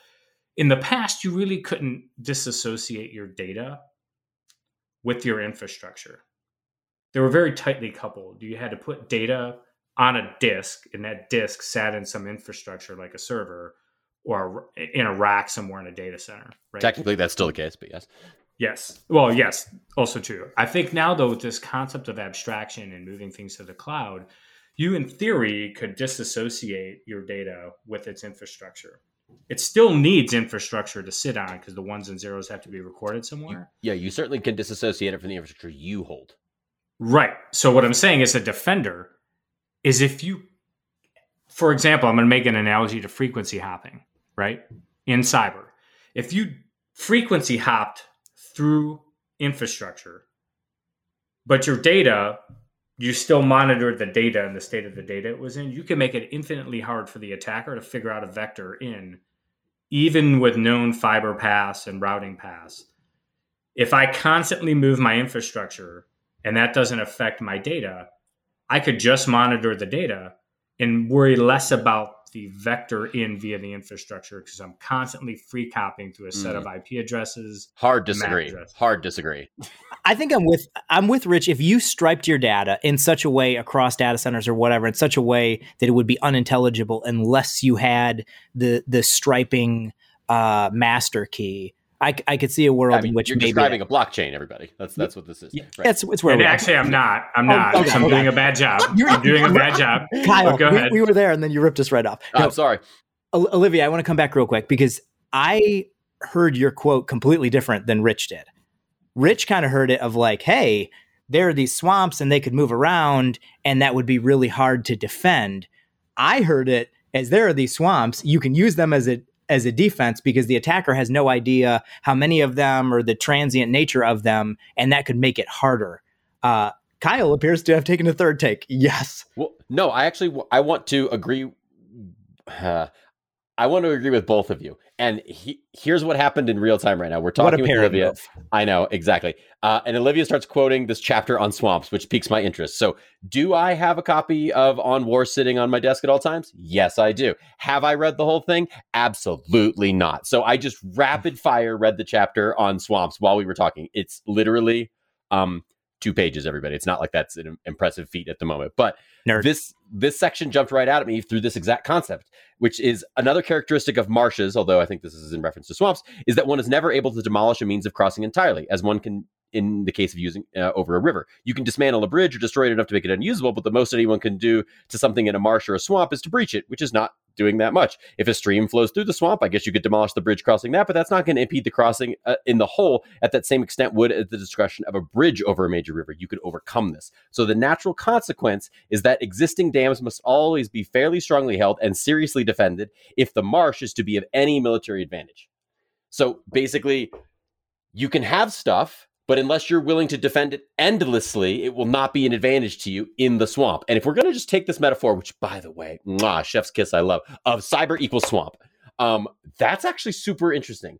in the past you really couldn't disassociate your data with your infrastructure. They were very tightly coupled. You had to put data on a disk, and that disk sat in some infrastructure like a server or in a rack somewhere in a data center. Right? Technically, that's still the case, but yes. Yes. Well, yes, also true. I think now, though, with this concept of abstraction and moving things to the cloud, you, in theory, could disassociate your data with its infrastructure. It still needs infrastructure to sit on because the ones and zeros have to be recorded somewhere. Yeah, you certainly can disassociate it from the infrastructure you hold. Right. So, what I'm saying is a defender is if you, for example, I'm going to make an analogy to frequency hopping, right? In cyber. If you frequency hopped through infrastructure, but your data, you still monitored the data and the state of the data it was in, you can make it infinitely hard for the attacker to figure out a vector in, even with known fiber paths and routing paths. If I constantly move my infrastructure and that doesn't affect my data, I could just monitor the data and worry less about the vector in via the infrastructure because I'm constantly free copying through a set mm. of IP addresses. Hard disagree. Hard disagree. I think I'm with I'm with Rich. If you striped your data in such a way across data centers or whatever, in such a way that it would be unintelligible unless you had the the striping uh, master key, I, I could see a world I mean, in which you're maybe describing a blockchain. Everybody, that's that's what this is. Yeah, right. It's it's where. And actually, I'm not. I'm oh, not. Oh, okay, I'm okay. doing a bad job. You're, I'm doing a bad job. Kyle, go ahead. We, we, were there, and then you ripped us right off. Oh, no, I'm sorry, Olivia. I want to come back real quick because I heard your quote completely different than Rich did. Rich kind of heard it of like, hey, there are these swamps, and they could move around, and that would be really hard to defend. I heard it as there are these swamps, you can use them as a as a defense because the attacker has no idea how many of them or the transient nature of them, and that could make it harder. Uh, Kyle appears to have taken a third take. Yes. Well, no, I actually I want to agree. Uh, I want to agree with both of you. And he, here's what happened in real time right now. We're talking with Olivia. Move. I know exactly. Uh, and Olivia starts quoting this chapter on swamps, which piques my interest. So, do I have a copy of On War sitting on my desk at all times? Yes, I do. Have I read the whole thing? Absolutely not. So I just rapid fire read the chapter on swamps while we were talking. It's literally um, two pages, everybody. It's not like that's an impressive feat at the moment, but Nerd. this this section jumped right out at me through this exact concept, which is another characteristic of marshes. Although I think this is in reference to swamps, is that one is never able to demolish a means of crossing entirely, as one can in the case of using uh, over a river. You can dismantle a bridge or destroy it enough to make it unusable, but the most anyone can do to something in a marsh or a swamp is to breach it, which is not doing that much. If a stream flows through the swamp, I guess you could demolish the bridge crossing that, but that's not going to impede the crossing uh, in the whole at that same extent would at the discretion of a bridge over a major river. You could overcome this. So the natural consequence is that existing dams must always be fairly strongly held and seriously defended if the marsh is to be of any military advantage. So basically, you can have stuff but unless you're willing to defend it endlessly, it will not be an advantage to you in the swamp. And if we're going to just take this metaphor, which by the way, mwah, chef's kiss, I love, of cyber equals swamp, um, that's actually super interesting.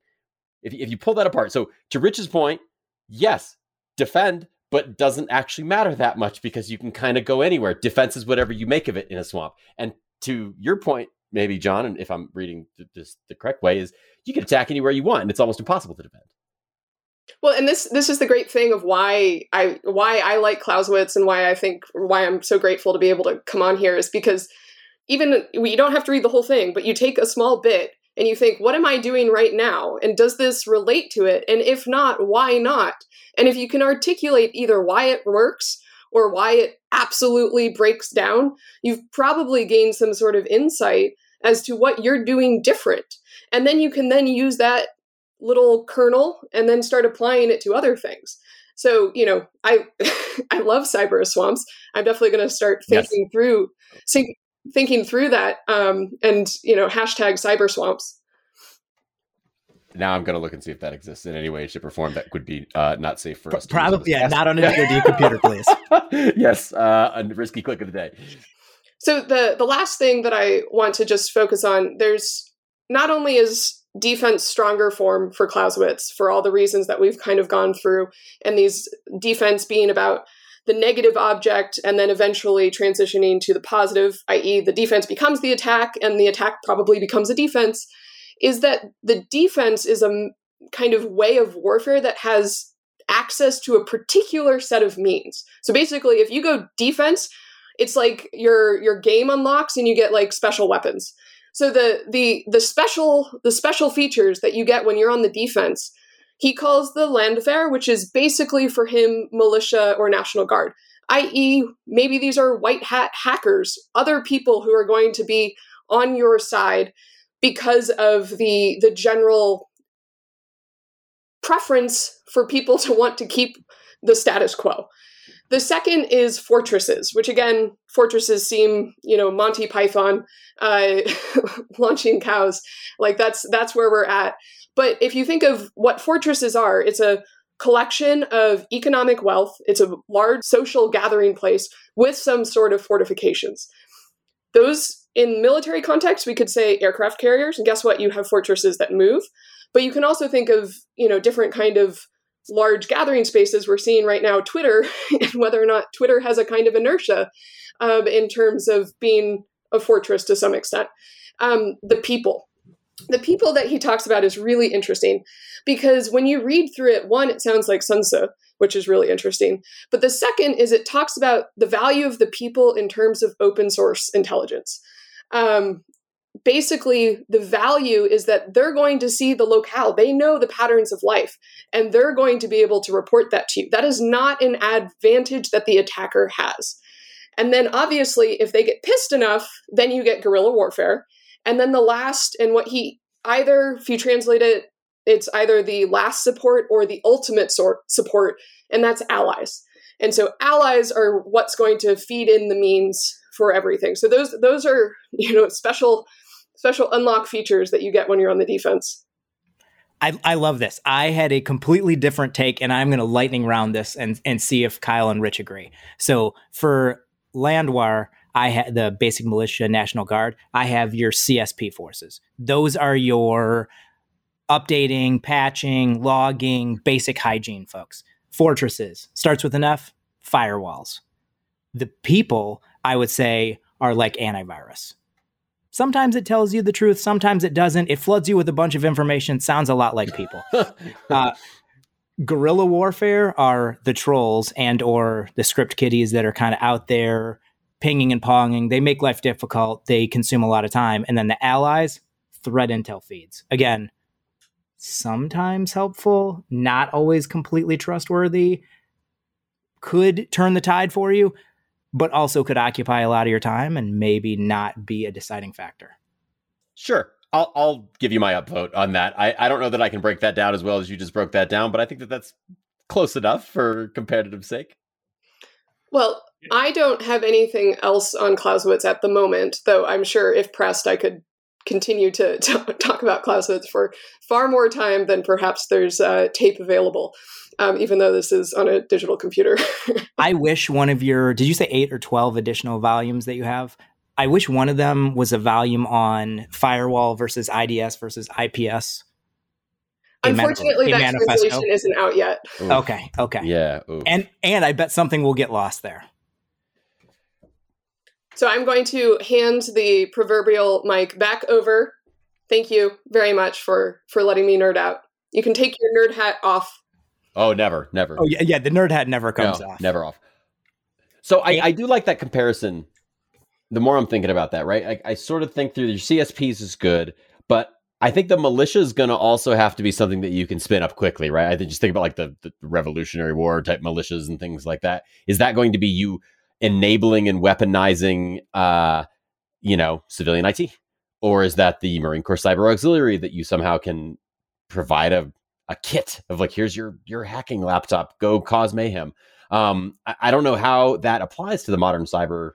If, if you pull that apart. So to Rich's point, yes, defend, but doesn't actually matter that much because you can kind of go anywhere. Defense is whatever you make of it in a swamp. And to your point, maybe John, and if I'm reading this the correct way, is you can attack anywhere you want, and it's almost impossible to defend. Well, and this this is the great thing of why I why I like Clausewitz and why I think why I'm so grateful to be able to come on here is because even you don't have to read the whole thing, but you take a small bit and you think, what am I doing right now? And does this relate to it? And if not, why not? And if you can articulate either why it works or why it absolutely breaks down, you've probably gained some sort of insight as to what you're doing different. And then you can then use that little kernel and then start applying it to other things. So, you know, I I love cyber swamps. I'm definitely going to start thinking yes. through think, thinking through that um, and, you know, hashtag cyber swamps. Now I'm going to look and see if that exists in any way, shape, or form that could be uh, not safe for us. Probably, yeah, not on a DoD computer, please. yes, uh, a risky click of the day. So the the last thing that I want to just focus on, there's not only is defense stronger form for Clausewitz for all the reasons that we've kind of gone through, and these defense being about the negative object and then eventually transitioning to the positive, i.e., the defense becomes the attack and the attack probably becomes a defense, is that the defense is a kind of way of warfare that has access to a particular set of means. So basically, if you go defense, it's like your your game unlocks and you get like special weapons. So the the the special the special features that you get when you're on the defense, he calls the Landwehr, which is basically for him militia or national guard. I.e., maybe these are white hat hackers, other people who are going to be on your side because of the the general preference for people to want to keep the status quo. The second is fortresses, which again, fortresses seem, you know, Monty Python uh, launching cows. Like that's that's where we're at. But if you think of what fortresses are, it's a collection of economic wealth. It's a large social gathering place with some sort of fortifications. Those in military context, we could say aircraft carriers. And guess what? You have fortresses that move. But you can also think of, you know, different kind of large gathering spaces we're seeing right now twitter and whether or not twitter has a kind of inertia um, in terms of being a fortress to some extent. Um, the people. The people that he talks about is really interesting because when you read through it one it sounds like sun tzu which is really interesting but the second is it talks about the value of the people in terms of open source intelligence. Um, basically the value is that they're going to see the locale. They know the patterns of life and they're going to be able to report that to you. That is not an advantage that the attacker has. And then obviously if they get pissed enough then you get guerrilla warfare. And then the last and what he either if you translate it it's either the last support or the ultimate sort support and that's allies. And so allies are what's going to feed in the means for everything. So those those are you know special special unlock features that you get when you're on the defense. I, I love this. I had a completely different take, and I'm going to lightning round this and, and see if Kyle and Rich agree. So for Landwehr, I had the basic militia National Guard. I have your CSP forces. Those are your updating, patching, logging, basic hygiene folks. Fortresses starts with an F, firewalls. The people, I would say, are like antivirus. Sometimes it tells you the truth, sometimes it doesn't. It floods you with a bunch of information. Sounds a lot like people. uh, guerrilla warfare are the trolls and or the script kiddies that are kind of out there pinging and ponging. They make life difficult. They consume a lot of time. And then the allies, threat intel feeds. Again, sometimes helpful, not always completely trustworthy. Could turn the tide for you, but also could occupy a lot of your time and maybe not be a deciding factor. Sure. I'll, I'll give you my upvote on that. I, I don't know that I can break that down as well as you just broke that down, but I think that that's close enough for competitive sake. Well, I don't have anything else on Clausewitz at the moment, though I'm sure if pressed, I could continue to, to talk about Clausewitz for far more time than perhaps there's uh, tape available. Um, even though this is on a digital computer. I wish one of your, did you say eight or 12 additional volumes that you have? I wish one of them was a volume on firewall versus IDS versus IPS. Unfortunately, that translation isn't out yet. Oof. Okay, okay. Yeah. Oof. And and I bet something will get lost there. So I'm going to hand the proverbial mic back over. Thank you very much for for letting me nerd out. You can take your nerd hat off. Oh, never, never. Oh yeah, yeah. The nerd hat never comes no, off. Never off. So I, I do like that comparison. The more I'm thinking about that, right? I, I sort of think through your CSPs is good, but I think the militia is going to also have to be something that you can spin up quickly, right? I think just think about like the, the Revolutionary War type militias and things like that. Is that going to be you enabling and weaponizing, uh, you know, civilian IT, or is that the Marine Corps Cyber Auxiliary that you somehow can provide a a kit of like here's your your hacking laptop, go cause mayhem. Um, I, I don't know how that applies to the modern cyber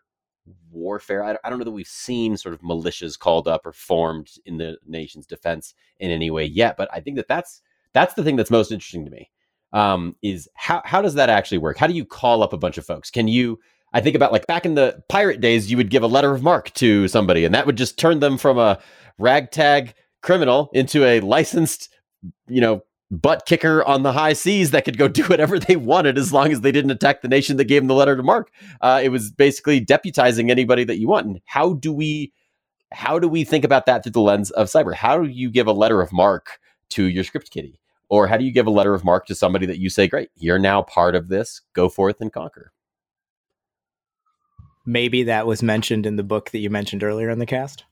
warfare. I, I, don't know that we've seen sort of militias called up or formed in the nation's defense in any way yet, but I think that that's that's the thing that's most interesting to me. Um, is how how does that actually work? How do you call up a bunch of folks? Can you I think about like back in the pirate days, you would give a letter of marque to somebody, and that would just turn them from a ragtag criminal into a licensed, you know, butt kicker on the high seas that could go do whatever they wanted as long as they didn't attack the nation that gave them the letter to marque. Uh, it was basically deputizing anybody that you want. And how do we how do we think about that through the lens of cyber? How do you give a letter of marque to your script kiddie? Or how do you give a letter of marque to somebody that you say, great, you're now part of this, go forth and conquer? Maybe that was mentioned in the book that you mentioned earlier in the cast?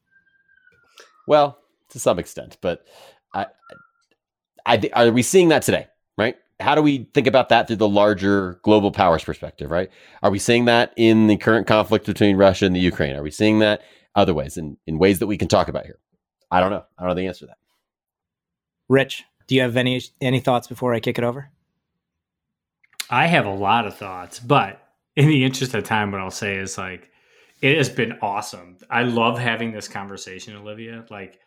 Well, to some extent, but I, I th- are we seeing that today? Right? How do we think about that through the larger global powers perspective? Right? Are we seeing that in the current conflict between Russia and the Ukraine? Are we seeing that other ways in in ways that we can talk about here? I don't know. I don't know the answer to that. Rich, do you have any any thoughts before I kick it over? I have a lot of thoughts, but in the interest of time, what I'll say is like, it has been awesome. I love having this conversation, Olivia. Like,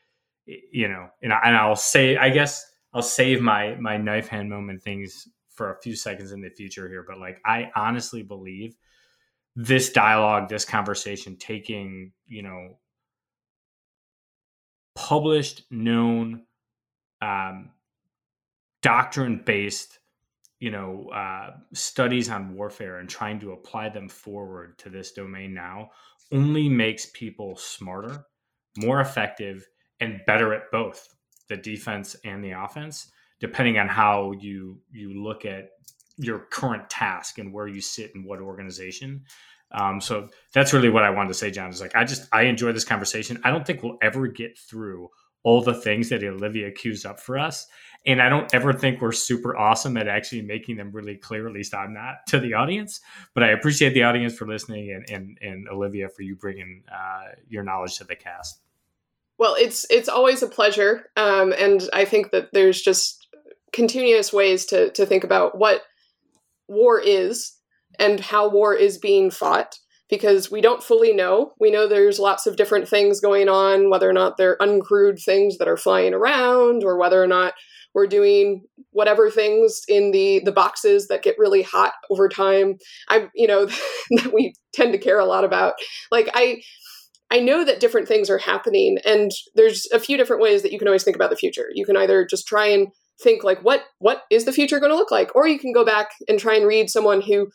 you know, and, I, and I'll say, I guess I'll save my my knife hand moment things for a few seconds in the future here. But like, I honestly believe this dialogue, this conversation, taking you know, published, known, um, doctrine based you know uh, studies on warfare and trying to apply them forward to this domain now only makes people smarter more effective and better at both the defense and the offense depending on how you you look at your current task and where you sit in what organization. Um, so that's really what i wanted to say john is like i just i enjoy this conversation. I don't think we'll ever get through all the things that olivia cues up for us and I don't ever think we're super awesome at actually making them really clear. At least I'm not to the audience, but I appreciate the audience for listening and and, and Olivia for you bringing uh, your knowledge to the cast. Well, it's it's always a pleasure, um, and I think that there's just continuous ways to to think about what war is and how war is being fought because we don't fully know. We know there's lots of different things going on, whether or not they're uncrewed things that are flying around, or whether or not we're doing whatever things in the the boxes that get really hot over time. I you know that we tend to care a lot about. Like i i know that different things are happening and there's a few different ways that you can always think about the future. You can either just try and think like what what is the future going to look like? Or you can go back and try and read someone who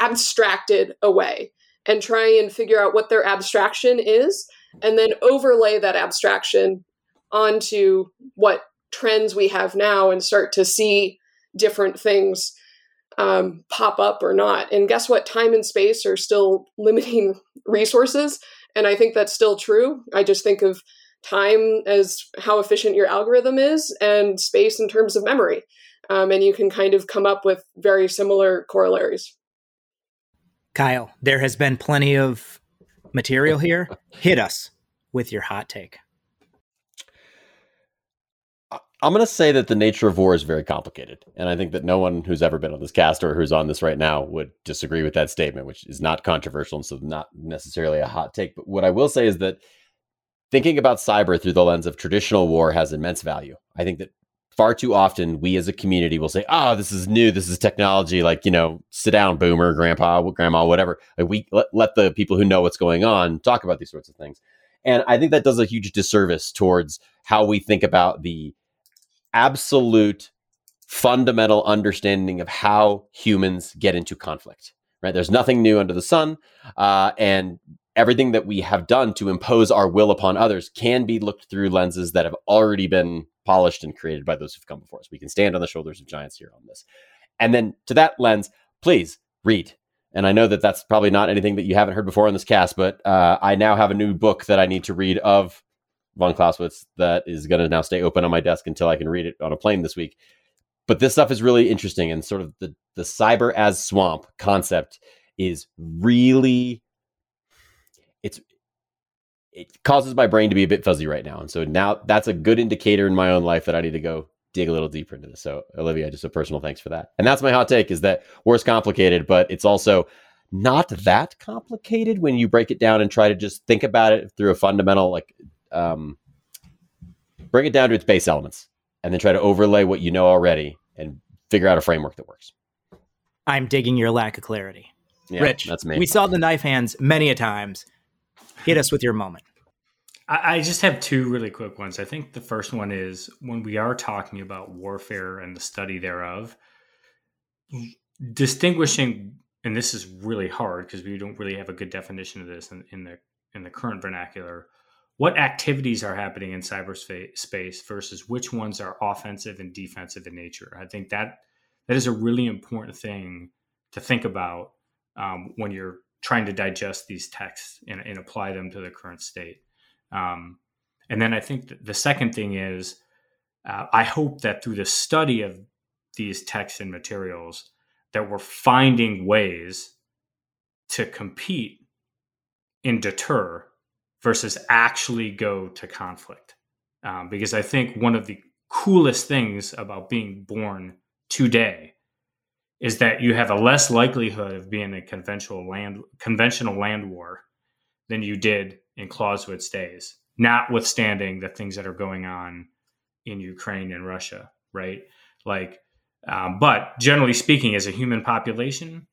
abstracted away and try and figure out what their abstraction is and then overlay that abstraction onto what trends we have now and start to see different things um, pop up or not. And guess what? Time and space are still limiting resources. And I think that's still true. I just think of time as how efficient your algorithm is and space in terms of memory. Um, and you can kind of come up with very similar corollaries. Kyle, there has been plenty of material here. Hit us with your hot take. I'm going to say that the nature of war is very complicated. And I think that no one who's ever been on this cast or who's on this right now would disagree with that statement, which is not controversial and so not necessarily a hot take. But what I will say is that thinking about cyber through the lens of traditional war has immense value. I think that far too often we as a community will say, "Oh, this is new. This is technology." Like you know, sit down, boomer, grandpa, grandma, whatever. Like we let, let the people who know what's going on talk about these sorts of things. And I think that does a huge disservice towards how we think about the absolute fundamental understanding of how humans get into conflict. Right? There's nothing new under the sun, uh, and everything that we have done to impose our will upon others can be looked through lenses that have already been polished and created by those who've come before us. We can stand on the shoulders of giants here on this. And then to that lens, please read. And I know that that's probably not anything that you haven't heard before on this cast, but uh, I now have a new book that I need to read of von Clausewitz that is going to now stay open on my desk until I can read it on a plane this week. But this stuff is really interesting, and sort of the the cyber as swamp concept is really it causes my brain to be a bit fuzzy right now, and so now that's a good indicator in my own life that I need to go dig a little deeper into this. So Olivia, just a personal thanks for that. And that's my hot take: is that war is complicated, but it's also not that complicated when you break it down and try to just think about it through a fundamental like um, bring it down to its base elements and then try to overlay what you know already and figure out a framework that works. I'm digging your lack of clarity. Yeah, Rich, that's me. we saw the knife hands many a times. Hit us with your moment. I, just have two really quick ones. I think the first one is when we are talking about warfare and the study thereof, distinguishing, and this is really hard because we don't really have a good definition of this in, in the in the current vernacular what activities are happening in cyberspace versus which ones are offensive and defensive in nature. I think that that is a really important thing to think about um, when you're trying to digest these texts and, and, apply them to the current state. Um, and then I think the second thing is uh, I hope that through the study of these texts and materials that we're finding ways to compete and deter versus actually go to conflict. Um, because I think one of the coolest things about being born today is that you have a less likelihood of being a conventional land conventional land war than you did in Clausewitz days, notwithstanding the things that are going on in Ukraine and Russia, right? Like, um, but generally speaking, as a human population,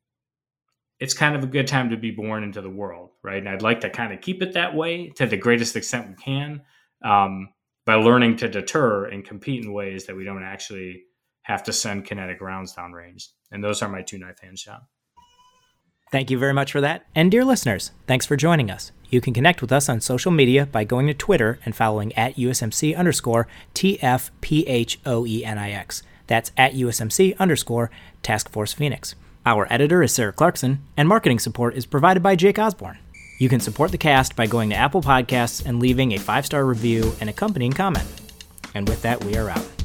it's kind of a good time to be born into the world, right? And I'd like to kind of keep it that way to the greatest extent we can um, by learning to deter and compete in ways that we don't actually have to send kinetic rounds downrange. And those are my two knife hand shot. Thank you very much for that. And dear listeners, thanks for joining us. You can connect with us on social media by going to Twitter and following at USMC underscore TFPHOENIX. That's at USMC underscore Task Force Phoenix. Our editor is Sarah Clarkson, and marketing support is provided by Jake Osborne. You can support the cast by going to Apple Podcasts and leaving a five star review and accompanying comment. And with that, we are out.